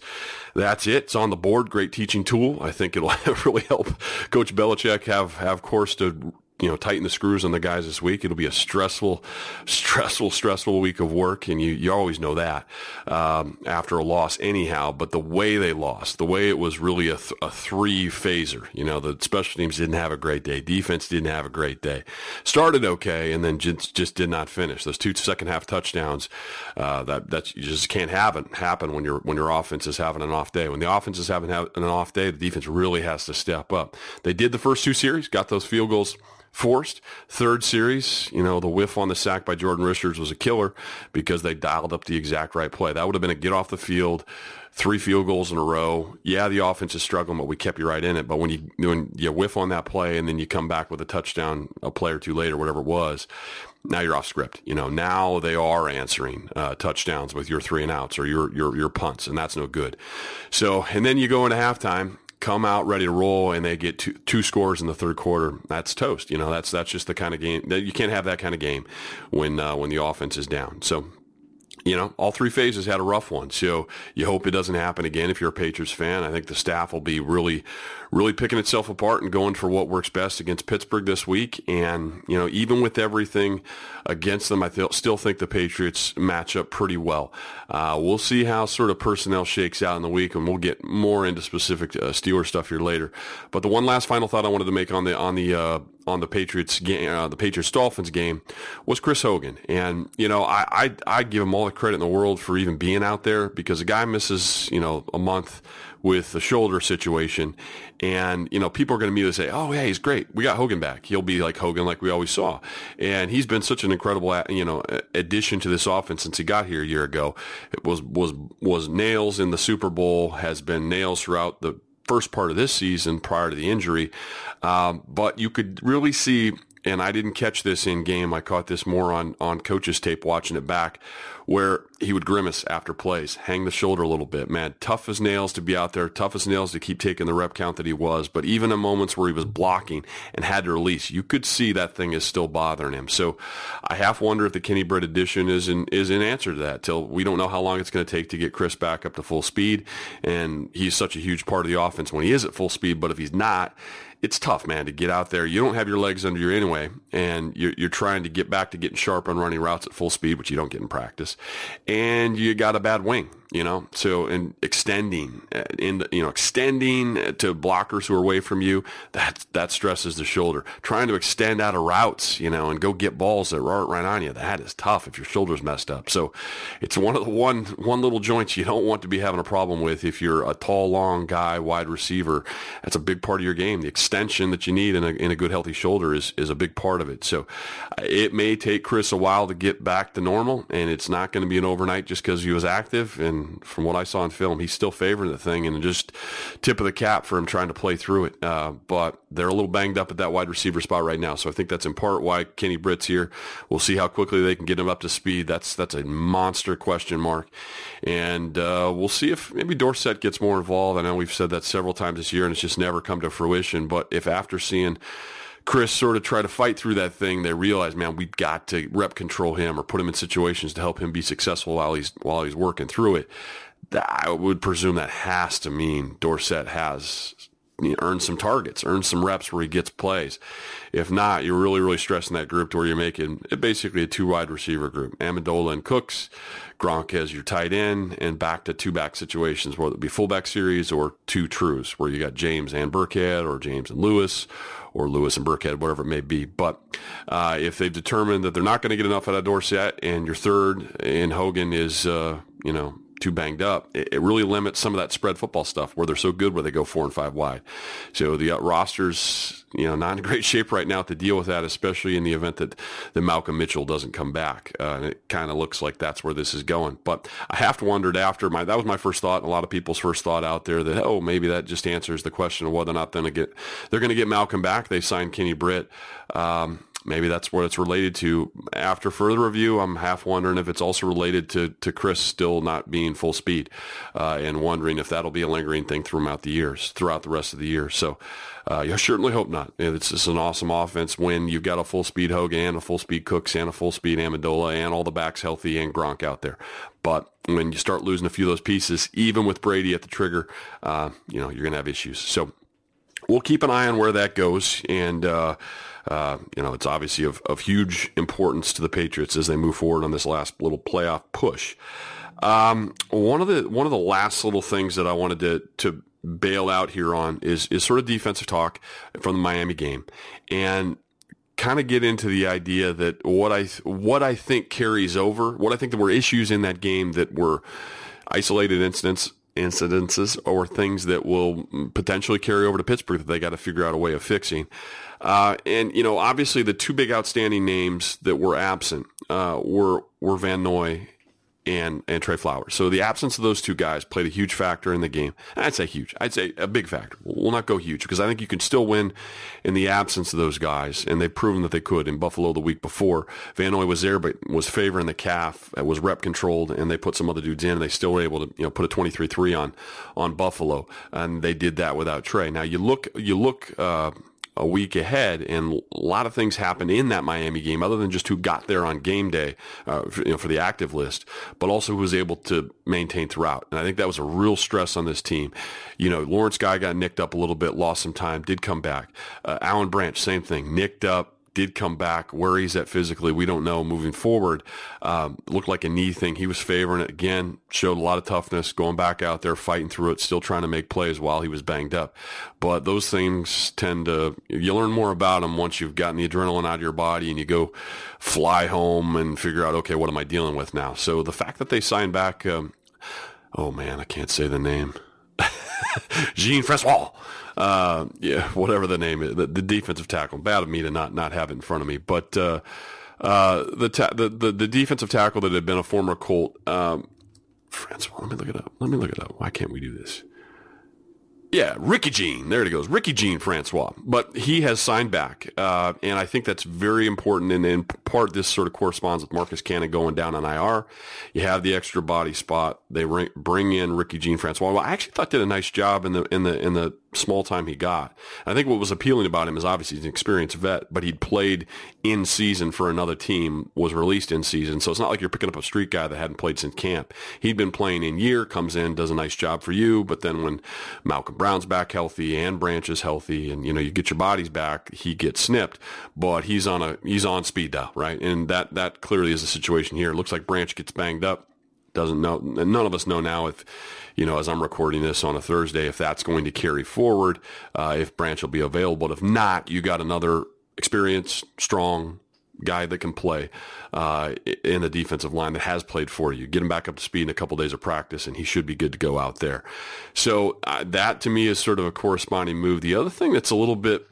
that's it. It's on the board. Great teaching tool. I think it'll really help Coach Belichick have have course to you know, tighten the screws on the guys this week. It'll be a stressful, stressful, stressful week of work, and you you always know that um, after a loss, anyhow. But the way they lost, the way it was really a, th- a three phaser. You know, the special teams didn't have a great day, defense didn't have a great day. Started okay, and then just just did not finish. Those two second half touchdowns, uh, that that you just can't it happen when your when your offense is having an off day. When the offense is having an off day, the defense really has to step up. They did the first two series, got those field goals forced. Third series, you know, the whiff on the sack by Jordan Richards was a killer because they dialed up the exact right play. That would have been a get off the field, three field goals in a row. Yeah, the offense is struggling, but we kept you right in it. But when you when you whiff on that play and then you come back with a touchdown a play or two later, whatever it was, now you're off script. You know, now they are answering uh, touchdowns with your three and outs or your your your punts, and that's no good. So, and then you go into halftime come out ready to roll and they get two, two scores in the third quarter, that's toast. You know, that's that's just the kind of game that you can't have that kind of game when uh, when the offense is down. So you know, all three phases had a rough one. So you hope it doesn't happen again if you're a Patriots fan. I think the staff will be really, really picking itself apart and going for what works best against Pittsburgh this week. And, you know, even with everything against them, I th- still think the Patriots match up pretty well. Uh, we'll see how sort of personnel shakes out in the week, and we'll get more into specific uh, stuff here later. But the one last final thought I wanted to make on the on the uh, on the Patriots game, uh, the Patriots Dolphins game, was Chris Hogan, and you know I, I I give him all the credit in the world for even being out there because a guy misses you know a month with a shoulder situation, and you know people are going to immediately say, oh yeah, he's great, we got Hogan back, he'll be like Hogan like we always saw, and he's been such an incredible you know addition to this offense since he got here a year ago. It was was was nails in the Super Bowl, has been nails throughout the first part of this season prior to the injury. Um, but you could really see, and I didn't catch this in game. I caught this more on, on coach's tape watching it back, where he would grimace after plays, hang the shoulder a little bit. Man, tough as nails to be out there, tough as nails to keep taking the rep count that he was. But even in moments where he was blocking and had to release, you could see that thing is still bothering him. So I half wonder if the Kenny Britt addition is in, is in answer to that. Till we don't know how long it's going to take to get Chris back up to full speed. And he's such a huge part of the offense when he is at full speed. But if he's not, it's tough, man, to get out there. You don't have your legs under you anyway, and you're, you're trying to get back to getting sharp on running routes at full speed, which you don't get in practice. And you got a bad wing you know so and extending uh, in the, you know extending to blockers who are away from you that that stresses the shoulder trying to extend out of routes you know and go get balls that aren't right on you that is tough if your shoulder's messed up so it's one of the one one little joints you don't want to be having a problem with if you're a tall long guy wide receiver that's a big part of your game the extent extension that you need in a, a good healthy shoulder is, is a big part of it. So uh, it may take Chris a while to get back to normal and it's not going to be an overnight just because he was active. And from what I saw in film, he's still favoring the thing and just tip of the cap for him trying to play through it. Uh, but they're a little banged up at that wide receiver spot right now. So I think that's in part why Kenny Britt's here. We'll see how quickly they can get him up to speed. That's, that's a monster question mark. And uh, we'll see if maybe Dorsett gets more involved. I know we've said that several times this year and it's just never come to fruition. But if after seeing Chris sort of try to fight through that thing, they realize, man, we've got to rep control him or put him in situations to help him be successful while he's while he's working through it. I would presume that has to mean Dorsett has earn some targets, earn some reps where he gets plays. If not, you're really, really stressing that group to where you're making it basically a two wide receiver group. Amendola and Cooks, Gronk as your tight end, and back to two back situations, whether it be fullback series or two trues, where you got James and Burkhead or James and Lewis or Lewis and Burkhead, whatever it may be. But uh, if they've determined that they're not going to get enough out of Dorsett and your third in Hogan is, uh, you know, too banged up, it, it, really limits some of that spread football stuff where they're so good where they go four and five wide. So the uh, rosters, you know, not in great shape right now to deal with that, especially in the event that, that Malcolm Mitchell doesn't come back. Uh, and it kind of looks like that's where this is going. But I have to wondered after my, that was my first thought and a lot of people's first thought out there that, oh, maybe that just answers the question of whether or not they're going to get, they're going to get Malcolm back. They signed Kenny Britt. Um, maybe that's what it's related to. After further review, I'm half wondering if it's also related to, to Chris still not being full speed uh, and wondering if that'll be a lingering thing throughout the years, throughout the rest of the year. So uh, certainly hope not. It's just an awesome offense when you've got a full speed Hogan and a full speed Cooks and a full speed Amendola and all the backs healthy and Gronk out there. But when you start losing a few of those pieces, even with Brady at the trigger, uh, you know, you're going to have issues. So we'll keep an eye on where that goes. And, uh, uh, you know, it's obviously of, of huge importance to the Patriots as they move forward on this last little playoff push. Um, one of the one of the last little things that I wanted to to bail out here on is is sort of defensive talk from the Miami game, and kind of get into the idea that what I what I think carries over, what I think there were issues in that game that were isolated incidents incidences or things that will potentially carry over to Pittsburgh that they got to figure out a way of fixing. Uh, and you know, obviously, the two big outstanding names that were absent uh, were were Van Noy and and Trey Flowers. So the absence of those two guys played a huge factor in the game. I'd say huge. I'd say a big factor. We'll not go huge because I think you can still win in the absence of those guys, and they've proven that they could in Buffalo the week before. Van Noy was there, but was favoring the calf. It was rep controlled, and they put some other dudes in, and they still were able to you know put a 23-3 on on Buffalo, and they did that without Trey. Now you look you look. Uh, a week ahead, and a lot of things happened in that Miami game, other than just who got there on game day, uh, for, you know, for the active list, but also who was able to maintain throughout. And I think that was a real stress on this team. You know, Lawrence Guy got nicked up a little bit, lost some time, did come back. Uh, Alan Branch, same thing, nicked up, did come back. Where he's at physically, we don't know moving forward. Um, looked like a knee thing. He was favoring it again, showed a lot of toughness, going back out there, fighting through it, still trying to make plays while he was banged up. But those things tend to, you learn more about them once you've gotten the adrenaline out of your body and you go fly home and figure out, okay, what am I dealing with now? So the fact that they signed back, um, oh man, I can't say the name. Jean Francois uh, yeah, whatever the name is, the, the, defensive tackle. Bad of me to not not have it in front of me, but uh, uh, the, ta- the, the the defensive tackle that had been a former Colt. Um, Francois, let me look it up. Let me look it up. Why can't we do this? Yeah, Ricky Jean. There it goes. Ricky Jean Francois. But he has signed back. Uh, and I think that's very important. And in part, this sort of corresponds with Marcus Cannon going down on IR. You have the extra body spot. They bring in Ricky Jean Francois. Well, I actually thought did a nice job in the, in the, in the small time he got. I think what was appealing about him is obviously he's an experienced vet, but he'd played in season for another team, was released in season. So it's not like you're picking up a street guy that hadn't played since camp. He'd been playing in year, comes in, does a nice job for you. But then when Malcolm Brown's back healthy and Branch is healthy and, you know, you get your bodies back, he gets snipped, but he's on a, he's on speed dial, right? And that, that clearly is the situation here. It looks like Branch gets banged up doesn't know. None of us know now if, you know, as I'm recording this on a Thursday, if that's going to carry forward, uh, if Branch will be available. But if not, you got another experienced, strong, guy that can play uh, in the defensive line that has played for you. Get him back up to speed in a couple of days of practice, and he should be good to go out there. So uh, that to me is sort of a corresponding move. The other thing that's a little bit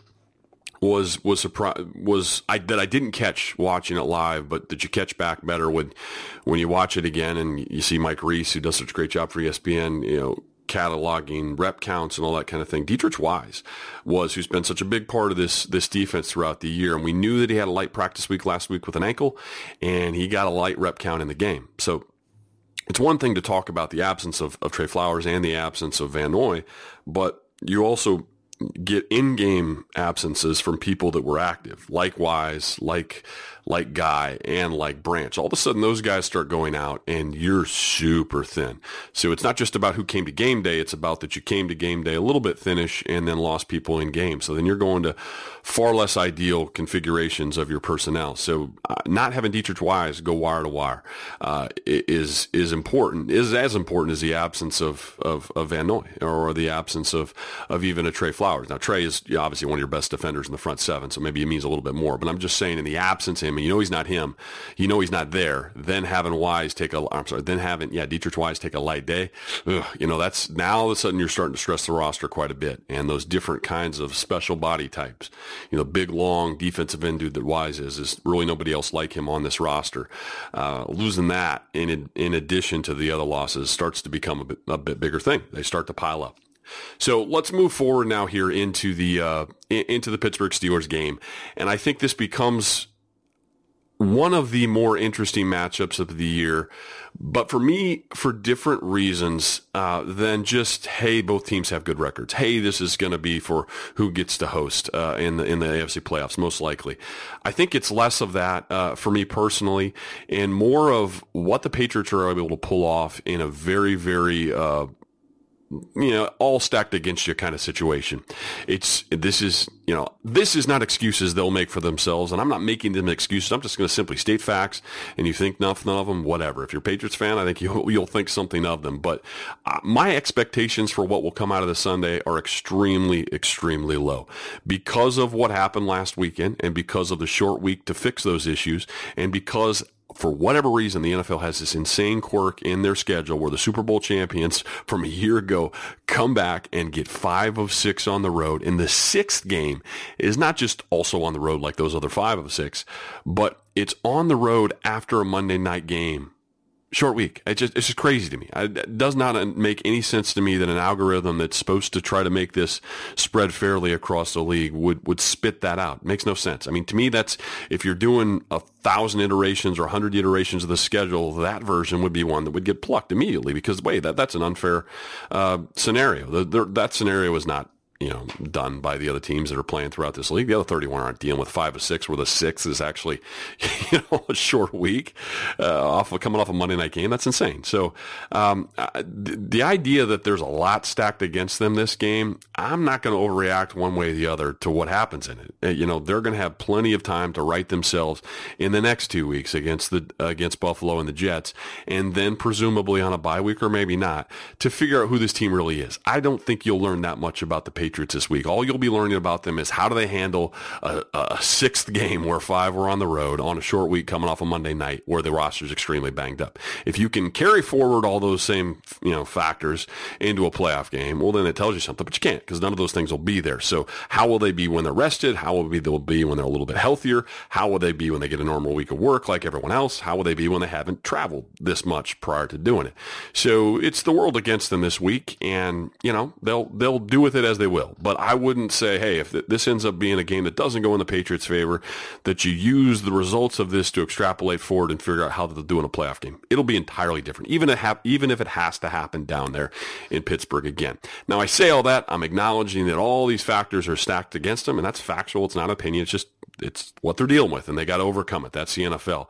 was was surprise was I that I didn't catch watching it live, but did you catch back better when when you watch it again and you see Mike Reiss who does such a great job for ESPN, you know, cataloging rep counts and all that kind of thing. Deatrich Wise was who's been such a big part of this this defense throughout the year, and we knew that he had a light practice week last week with an ankle, and he got a light rep count in the game. So it's one thing to talk about the absence of, of Trey Flowers and the absence of Van Noy, but you also get in-game absences from people that were active, likewise, like like Guy and like Branch. All of a sudden, those guys start going out, and you're super thin. So it's not just about who came to game day; it's about that you came to game day a little bit thinnish and then lost people in game. So then you're going to far less ideal configurations of your personnel. So uh, not having Deatrich Wise go wire to wire uh, is is important. Is as important as the absence of of, of Van Noy or the absence of of even a Trey Flowers. Now Trey is obviously one of your best defenders in the front seven, so maybe it means a little bit more. But I'm just saying, in the absence of him, and you know he's not him, you know he's not there. Then having Wise take a, I'm sorry, then having yeah Deatrich Wise take a light day, ugh, you know that's now all of a sudden you're starting to stress the roster quite a bit, and those different kinds of special body types, you know, big long defensive end dude that Wise is, is really nobody else like him on this roster. Uh, losing that in in addition to the other losses starts to become a bit, a bit bigger thing. They start to pile up. So let's move forward now here into the uh, into the Pittsburgh Steelers game, and I think this becomes one of the more interesting matchups of the year, but for me, for different reasons uh, than just hey, both teams have good records. Hey, this is going to be for who gets to host uh, in the in the AFC playoffs, most likely. I think it's less of that uh, for me personally, and more of what the Patriots are able to pull off in a very very uh, you know, all stacked against you kind of situation. It's, this is, you know, this is not excuses they'll make for themselves. And I'm not making them excuses. I'm just going to simply state facts and you think nothing of them, whatever. If you're a Patriots fan, I think you'll, you'll think something of them. But uh, my expectations for what will come out of the Sunday are extremely, extremely low because of what happened last weekend and because of the short week to fix those issues and because for whatever reason, the NFL has this insane quirk in their schedule where the Super Bowl champions from a year ago come back and get five of six on the road. And the sixth game is not just also on the road like those other five of six, but it's on the road after a Monday night game short week. It just it's just crazy to me. It does not make any sense to me that an algorithm that's supposed to try to make this spread fairly across the league would would spit that out. It makes no sense. I mean, to me, that's if you're doing a thousand iterations or a hundred iterations of the schedule, that version would be one that would get plucked immediately because wait, that that's an unfair uh, scenario. The, the, that scenario is not you know, done by the other teams that are playing throughout this league. The other 31 aren't dealing with five or six, where the six is actually, you know, a short week uh, off of coming off a Monday night game. That's insane. So um, the, idea that there's a lot stacked against them this game, I'm not going to overreact one way or the other to what happens in it. Uh, you know, they're going to have plenty of time to right themselves in the next two weeks against the against Buffalo and the Jets, and then presumably on a bye week or maybe not to figure out who this team really is. I don't think you'll learn that much about the Patriots Patriots this week. All you'll be learning about them is how do they handle a, a sixth game where five were on the road on a short week coming off a Monday night where the roster is extremely banged up. If you can carry forward all those same you know factors into a playoff game, well then it tells you something, but you can't because none of those things will be there. So how will they be when they're rested? How will they be when they're a little bit healthier? How will they be when they get a normal week of work like everyone else? How will they be when they haven't traveled this much prior to doing it? So it's the world against them this week, and you know they'll they'll do with it as they will will. But I wouldn't say, hey, if this ends up being a game that doesn't go in the Patriots' favor, that you use the results of this to extrapolate forward and figure out how they'll do in a playoff game. It'll be entirely different, even even if it has to happen down there in Pittsburgh again. Now, I say all that. I'm acknowledging that all these factors are stacked against them, and that's factual. It's not opinion. It's just it's what they're dealing with, and they got to overcome it. That's the NFL.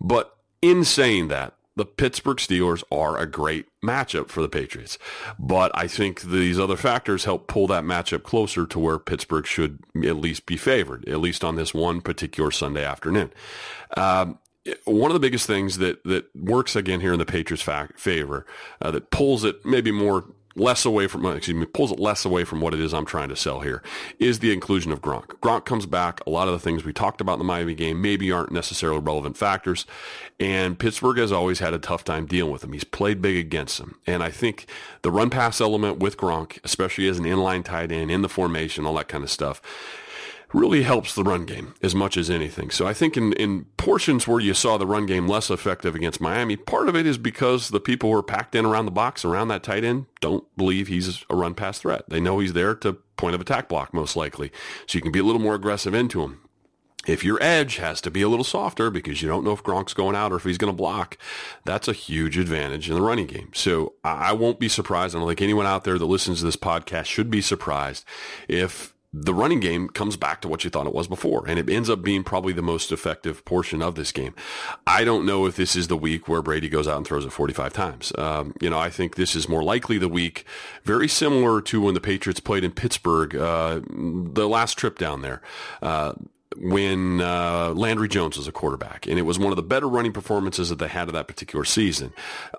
But in saying that, the Pittsburgh Steelers are a great matchup for the Patriots. But I think these other factors help pull that matchup closer to where Pittsburgh should at least be favored, at least on this one particular Sunday afternoon. Um, one of the biggest things that, that works again here in the Patriots' favor, uh, that pulls it maybe more less away from, excuse me, pulls it less away from what it is I'm trying to sell here is the inclusion of Gronk. Gronk comes back. A lot of the things we talked about in the Miami game maybe aren't necessarily relevant factors. And Pittsburgh has always had a tough time dealing with him. He's played big against him. And I think the run pass element with Gronk, especially as an inline tight end in the formation, all that kind of stuff, really helps the run game as much as anything. So I think in, in portions where you saw the run game less effective against Miami, part of it is because the people who are packed in around the box, around that tight end, don't believe he's a run pass threat. They know he's there to point of attack block most likely. So you can be a little more aggressive into him. If your edge has to be a little softer because you don't know if Gronk's going out or if he's going to block, that's a huge advantage in the running game. So I won't be surprised. I don't think anyone out there that listens to this podcast should be surprised if the running game comes back to what you thought it was before, and it ends up being probably the most effective portion of this game. I don't know if this is the week where Brady goes out and throws it 45 times. Um, you know, I think this is more likely the week, very similar to when the Patriots played in Pittsburgh, uh, the last trip down there. Uh, when uh, Landry Jones was a quarterback, and it was one of the better running performances that they had of that particular season.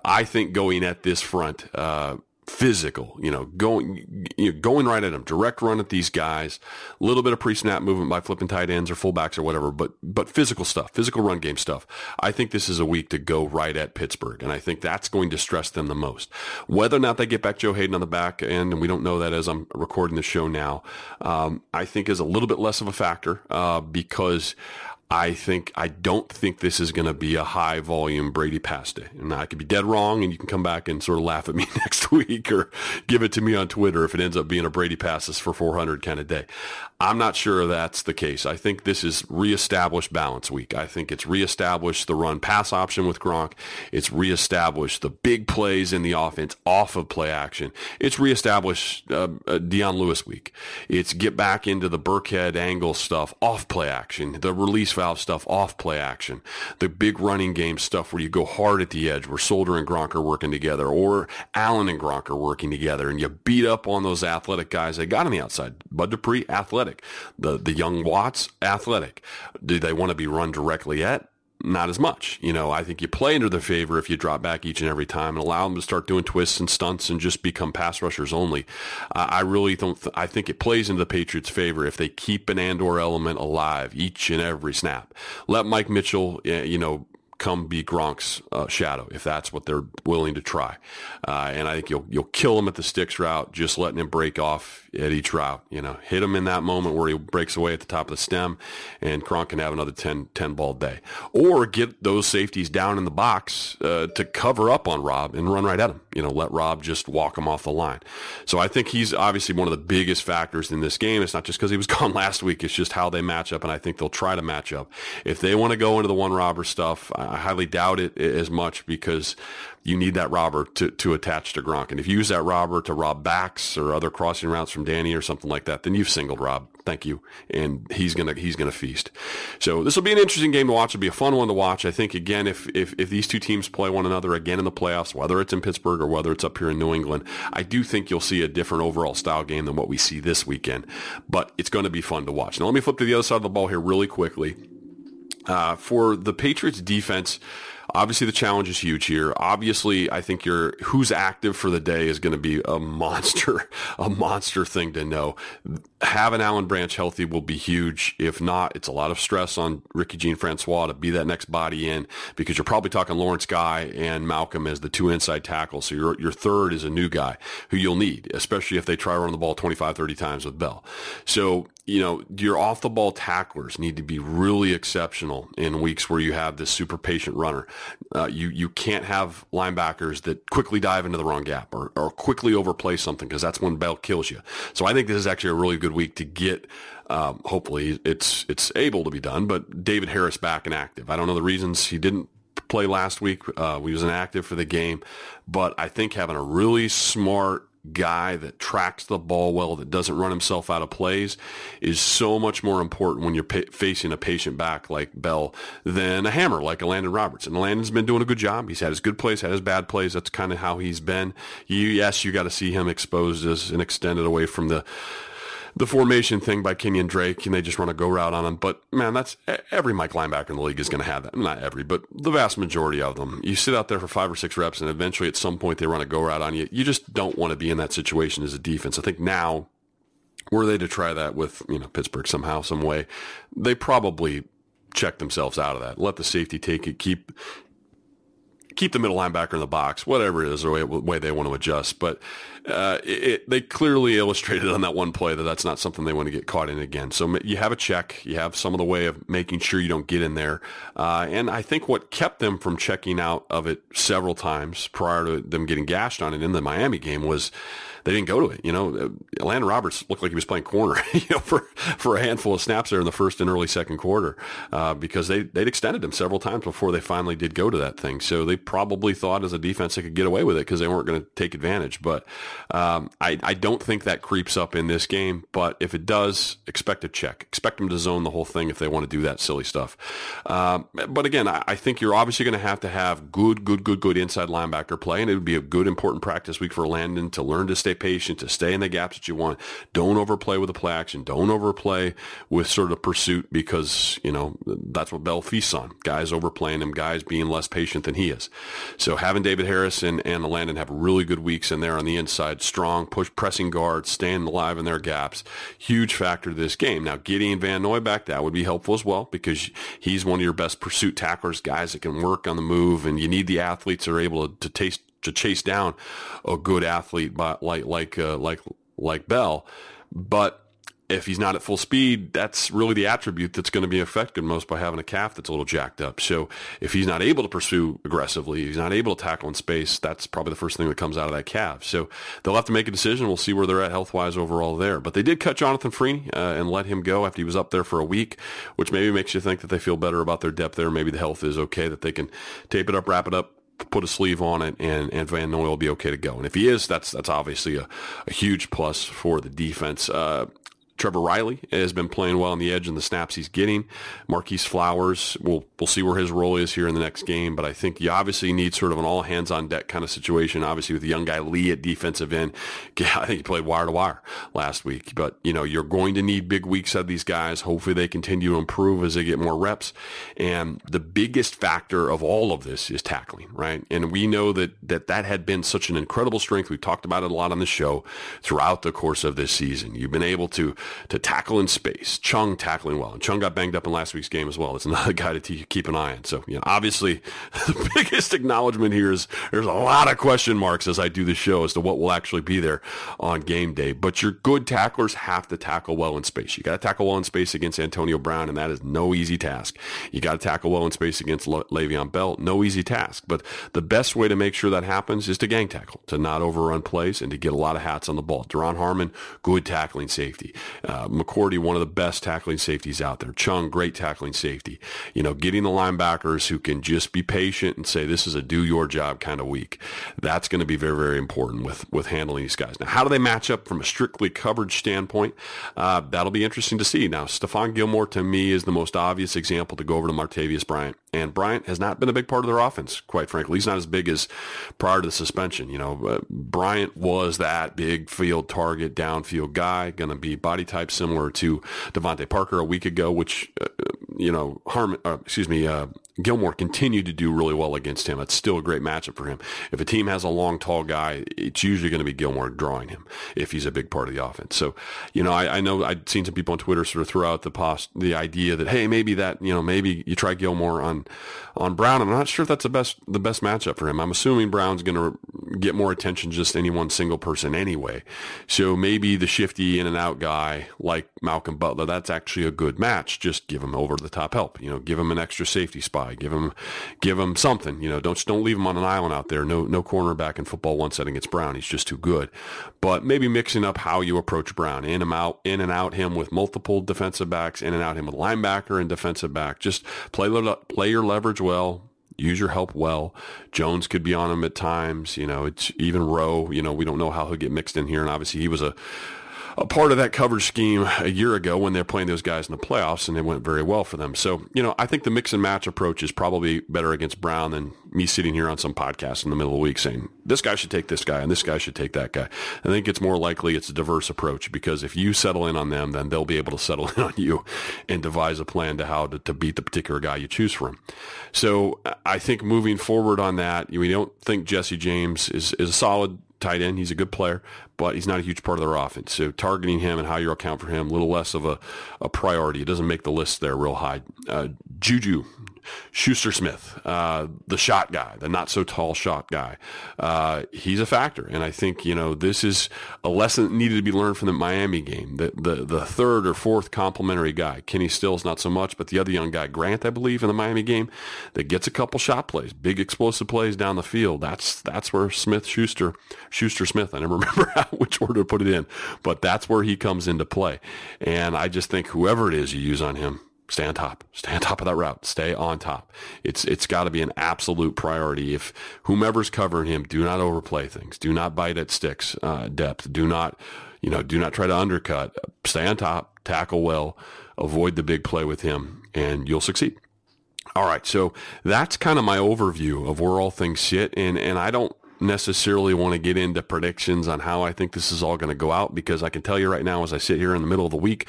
I think going at this front, uh, physical, you know, going you know, going right at them, direct run at these guys, a little bit of pre-snap movement by flipping tight ends or fullbacks or whatever, but but physical stuff, physical run game stuff. I think this is a week to go right at Pittsburgh, and I think that's going to stress them the most. Whether or not they get back Joe Haden on the back end, and we don't know that as I'm recording the show now, um, I think is a little bit less of a factor uh, because I think I don't think this is going to be a high volume Brady pass day. And I could be dead wrong, and you can come back and sort of laugh at me next week or give it to me on Twitter if it ends up being a Brady passes for 400 kind of day. I'm not sure that's the case. I think this is reestablished balance week. I think it's reestablished the run pass option with Gronk. It's reestablished the big plays in the offense off of play action. It's reestablished uh, uh, Dion Lewis week. It's get back into the Burkhead angle stuff off play action, the release valve stuff off play action, the big running game stuff where you go hard at the edge, where Solder and Gronk are working together, or Allen and Gronk are working together, and you beat up on those athletic guys they got on the outside. Bud Dupree, athletic. The the young Watts, athletic. Do they want to be run directly at? Not as much. You know, I think you play into their favor if you drop back each and every time and allow them to start doing twists and stunts and just become pass rushers only. Uh, I really don't. Th- I think it plays into the Patriots' favor if they keep an Andor element alive each and every snap. Let Mike Mitchell, eh, you know, come be Gronk's uh, shadow if that's what they're willing to try. Uh, and I think you'll you'll kill him at the sticks route, just letting him break off at each route. You know, hit him in that moment where he breaks away at the top of the stem, and Gronk can have another 10, 10 ball day. Or get those safeties down in the box uh, to cover up on Rob and run right at him. You know, let Rob just walk him off the line. So I think he's obviously one of the biggest factors in this game. It's not just because he was gone last week; it's just how they match up, and I think they'll try to match up. If they want to go into the one robber stuff. I highly doubt it as much because you need that robber to, to attach to Gronk. And if you use that robber to rob backs or other crossing routes from Danny or something like that, then you've singled Rob. Thank you. And he's gonna he's gonna feast. So this will be an interesting game to watch. It'll be a fun one to watch. I think again, if if, if these two teams play one another again in the playoffs, whether it's in Pittsburgh or whether it's up here in New England, I do think you'll see a different overall style game than what we see this weekend. But it's going to be fun to watch. Now let me flip to the other side of the ball here really quickly. Uh, for the Patriots defense, obviously the challenge is huge here. Obviously, I think your who's active for the day is going to be a monster, a monster thing to know. Having Alan Branch healthy will be huge. If not, it's a lot of stress on Ricky Jean Francois to be that next body in because you're probably talking Lawrence Guy and Malcolm as the two inside tackles. So your your third is a new guy who you'll need, especially if they try to run the ball 25, 30 times with Bell. So you know, your off the ball tacklers need to be really exceptional in weeks where you have this super patient runner. Uh, you, you can't have linebackers that quickly dive into the wrong gap or, or quickly overplay something because that's when Bell kills you. So I think this is actually a really good week to get, um, hopefully it's, it's able to be done, but David Harris back and active. I don't know the reasons he didn't play last week. Uh, he was inactive for the game, but I think having a really smart guy that tracks the ball well, that doesn't run himself out of plays, is so much more important when you're facing a patient back like Bell than a hammer like a Landon Roberts. And Landon's been doing a good job. He's had his good plays, had his bad plays. That's kind of how he's been. You, yes, you got to see him exposed as and extended away from the the formation thing by Kenyon Drake, and they just run a go route on him. But man, that's every Mike linebacker in the league is going to have that. Not every, but the vast majority of them. You sit out there for five or six reps, and eventually at some point they run a go route on you. You just don't want to be in that situation as a defense. I think now, were they to try that with you know Pittsburgh somehow, some way, they probably check themselves out of that. Let the safety take it. Keep keep the middle linebacker in the box, whatever it is, the way, way they want to adjust. But uh, it, they clearly illustrated on that one play that that's not something they want to get caught in again. So you have a check, you have some of the way of making sure you don't get in there. Uh, and I think what kept them from checking out of it several times prior to them getting gashed on it in the Miami game was they didn't go to it. You know, Landon Roberts looked like he was playing corner, you know, for, for a handful of snaps there in the first and early second quarter, uh, because they, they'd extended him several times before they finally did go to that thing. So they probably thought as a defense they could get away with it because they weren't going to take advantage. But um, I, I don't think that creeps up in this game. But if it does, expect a check. Expect them to zone the whole thing if they want to do that silly stuff. Um, but again, I, I think you're obviously going to have to have good, good, good, good inside linebacker play, and it would be a good, important practice week for Landon to learn to stay patient, to stay in the gaps that you want. Don't overplay with the play action. Don't overplay with sort of pursuit because, you know, that's what Bell feasts on. Guys overplaying him, guys being less patient than he is. So having David Harris and, and Landon have really good weeks in there on the inside, strong, push, pressing guards, staying alive in their gaps, huge factor to this game. Now, Gideon Van Noy back, that would be helpful as well because he's one of your best pursuit tacklers, guys that can work on the move, and you need the athletes that are able to, to taste to chase down a good athlete like like uh, like like Bell. But if he's not at full speed, that's really the attribute that's going to be affected most by having a calf that's a little jacked up. So if he's not able to pursue aggressively, he's not able to tackle in space, that's probably the first thing that comes out of that calf. So they'll have to make a decision. We'll see where they're at health wise overall there. But they did cut Jonathan Freeny uh, and let him go after he was up there for a week, which maybe makes you think that they feel better about their depth there. Maybe the health is okay, that they can tape it up, wrap it up, put a sleeve on it, and, and Van Noy will be okay to go. And if he is, that's that's obviously a, a huge plus for the defense. Uh, Trevor Reilly has been playing well on the edge in the snaps he's getting. Marquis Flowers, we'll we'll see where his role is here in the next game, but I think you obviously need sort of an all hands on deck kind of situation. Obviously, with the young guy Lee at defensive end, I think he played wire to wire last week. But you know, you're going to need big weeks out of these guys. Hopefully, they continue to improve as they get more reps. And the biggest factor of all of this is tackling, right? And we know that that that had been such an incredible strength. We've talked about it a lot on the show throughout the course of this season. You've been able to to tackle in space. Chung tackling well, and Chung got banged up in last week's game as well. It's another guy to t- keep an eye on. So, you know, obviously, the biggest acknowledgement here is there's a lot of question marks as I do the show as to what will actually be there on game day. But your good tacklers have to tackle well in space. You got to tackle well in space against Antonio Brown, and that is no easy task. You got to tackle well in space against Le- Le'Veon Bell, no easy task. But the best way to make sure that happens is to gang tackle, to not overrun plays, and to get a lot of hats on the ball. Duron Harmon, good tackling safety. Uh, McCourty, one of the best tackling safeties out there. Chung, great tackling safety. You know, getting the linebackers who can just be patient and say, this is a do your job kind of week. That's going to be very, very important with, with handling these guys. Now, how do they match up from a strictly coverage standpoint? Uh, that'll be interesting to see. Now, Stephon Gilmore to me is the most obvious example to go over to Martavis Bryant. And Bryant has not been a big part of their offense, quite frankly. He's not as big as prior to the suspension. You know, Bryant was that big field target, downfield guy, going to be body type similar to DeVante Parker a week ago, which, uh, you know, Harmon, uh, excuse me, uh, Gilmore continued to do really well against him. It's still a great matchup for him. If a team has a long, tall guy, it's usually going to be Gilmore drawing him if he's a big part of the offense. So, you know, I, I know I'd seen some people on Twitter sort of throw out the post, the idea that hey, maybe that you know maybe you try Gilmore on on Brown. I'm not sure if that's the best the best matchup for him. I'm assuming Brown's going to get more attention just any one single person anyway. So maybe the shifty in and out guy like Malcolm Butler, that's actually a good match. Just give him over the top help. You know, give him an extra safety spy. Give him, give him something. You know, don't don't leave him on an island out there. No no cornerback in football one setting against Brown. He's just too good. But maybe mixing up how you approach Brown, in and out, in and out him with multiple defensive backs, in and out him with linebacker and defensive back. Just play play your leverage well use your help well. Jones could be on him at times. You know, it's even Rowe. You know, we don't know how he'll get mixed in here, and obviously he was a a part of that coverage scheme a year ago when they're playing those guys in the playoffs, and it went very well for them. So, you know, I think the mix and match approach is probably better against Brown than me sitting here on some podcast in the middle of the week saying this guy should take this guy and this guy should take that guy. I think it's more likely it's a diverse approach because if you settle in on them, then they'll be able to settle in on you and devise a plan to how to, to beat the particular guy you choose for him. So I think moving forward on that, we don't think Jesse James is, is a solid tight end. He's a good player, but he's not a huge part of their offense. So targeting him and how you account for him, a little less of a, a priority. It doesn't make the list there real high. Uh, Juju, Schuster Smith, uh, the shot guy, the not so tall shot guy. Uh, he's a factor. And I think, you know, this is a lesson that needed to be learned from the Miami game. The, the, the third or fourth complementary guy, Kenny Stills, not so much, but the other young guy, Grant, I believe, in the Miami game, that gets a couple shot plays, big explosive plays down the field. That's, that's where Smith Schuster, Schuster Smith, I never remember how, which order to put it in, but that's where he comes into play. And I just think whoever it is you use on him, stay on top. Stay on top of that route. Stay on top. It's it's got to be an absolute priority. If whomever's covering him, do not overplay things. Do not bite at sticks uh, depth. Do not, you know, do not try to undercut. Stay on top. Tackle well. Avoid the big play with him, and you'll succeed. All right, so that's kind of my overview of where all things sit, and and I don't necessarily want to get into predictions on how I think this is all going to go out because I can tell you right now, as I sit here in the middle of the week,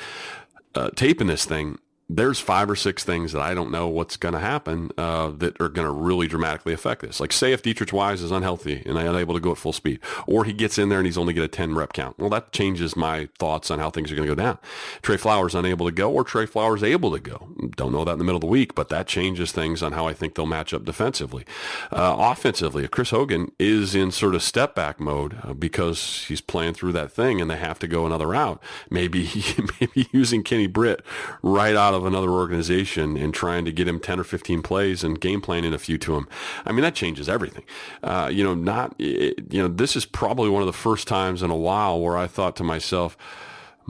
uh, taping this thing, there's five or six things that I don't know what's going to happen uh, that are going to really dramatically affect this. Like say if Deatrich Wise is unhealthy and unable to go at full speed, or he gets in there and he's only get a 10 rep count. Well, that changes my thoughts on how things are going to go down. Trey Flowers unable to go or Trey Flowers able to go. Don't know that in the middle of the week, but that changes things on how I think they'll match up defensively. Uh, offensively, Chris Hogan is in sort of step back mode uh, because he's playing through that thing and they have to go another route. Maybe, maybe using Kenny Britt right out of of another organization and trying to get him 10 or 15 plays and game planning a few to him. I mean, that changes everything. Uh, you know, not, you know, this is probably one of the first times in a while where I thought to myself,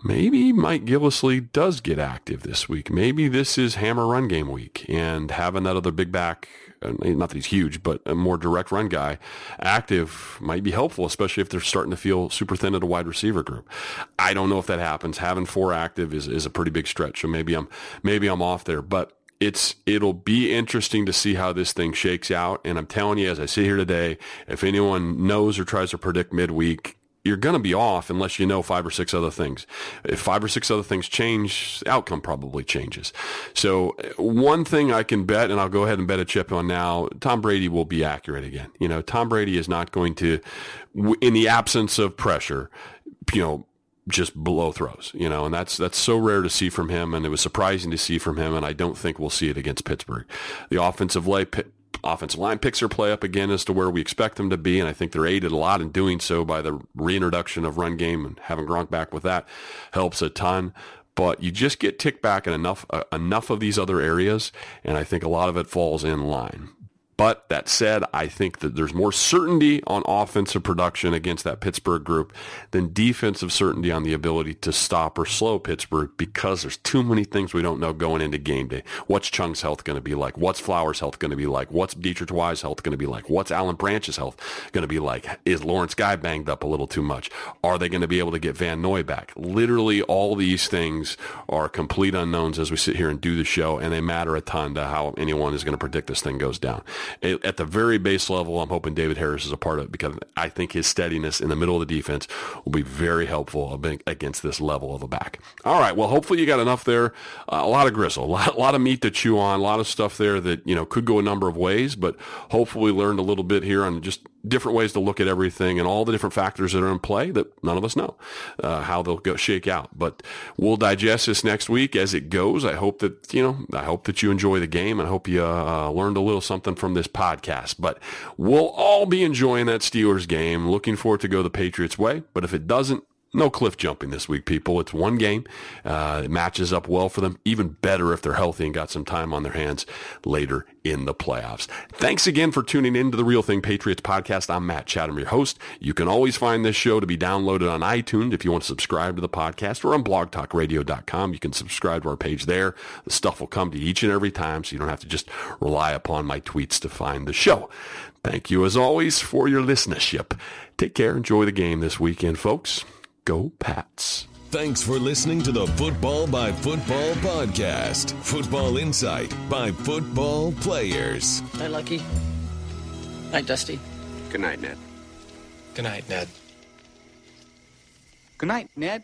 maybe Mike Gillislee does get active this week. Maybe this is hammer run game week and having that other big back Uh, not that he's huge, but a more direct run guy, active might be helpful, especially if they're starting to feel super thin at a wide receiver group. I don't know if that happens. Having four active is, is a pretty big stretch. So maybe I'm, maybe I'm off there, but it's it'll be interesting to see how this thing shakes out. And I'm telling you, as I sit here today, if anyone knows or tries to predict midweek, you're going to be off unless you know five or six other things. If five or six other things change, outcome probably changes. So uh, one thing I can bet, and I'll go ahead and bet a chip on now, Tom Brady will be accurate again. You know, Tom Brady is not going to, in the absence of pressure, you know, just blow throws, you know, and that's that's so rare to see from him, and it was surprising to see from him, and I don't think we'll see it against Pittsburgh. The offensive lay, offensive line picks their play up again as to where we expect them to be, and I think they're aided a lot in doing so by the reintroduction of run game and having Gronk back with that helps a ton. But you just get ticked back in enough uh, enough of these other areas, and I think a lot of it falls in line. But that said, I think that there's more certainty on offensive production against that Pittsburgh group than defensive certainty on the ability to stop or slow Pittsburgh because there's too many things we don't know going into game day. What's Chung's health going to be like? What's Flowers' health going to be like? What's Deatrich Wise' health going to be like? What's Alan Branch's health going to be like? Is Lawrence Guy banged up a little too much? Are they going to be able to get Van Noy back? Literally all these things are complete unknowns as we sit here and do the show, and they matter a ton to how anyone is going to predict this thing goes down at the very base level, I'm hoping David Harris is a part of it because I think his steadiness in the middle of the defense will be very helpful against this level of a back. All right. Well, hopefully you got enough there. Uh, a lot of gristle, a lot, a lot of meat to chew on, a lot of stuff there that, you know, could go a number of ways, but hopefully learned a little bit here on just different ways to look at everything and all the different factors that are in play that none of us know uh, how they'll go shake out. But we'll digest this next week as it goes. I hope that you know. I hope that you enjoy the game. I hope you uh, learned a little something from this podcast. But we'll all be enjoying that Steelers game. Looking forward to go the Patriots way. But if it doesn't, no cliff jumping this week, people. It's one game. Uh, it matches up well for them. Even better if they're healthy and got some time on their hands later in the playoffs. Thanks again for tuning in to the Real Thing Patriots podcast. I'm Matt Chatham, your host. You can always find this show to be downloaded on iTunes if you want to subscribe to the podcast or on blogtalkradio.com. You can subscribe to our page there. The stuff will come to you each and every time, so you don't have to just rely upon my tweets to find the show. Thank you as always for your listenership. Take care. Enjoy the game this weekend, folks. Go Pats. Thanks for listening to the Football by Football podcast. Football insight by football players. Night, Lucky. Night, Dusty. Good night, Ned. Good night, Ned. Good night, Ned.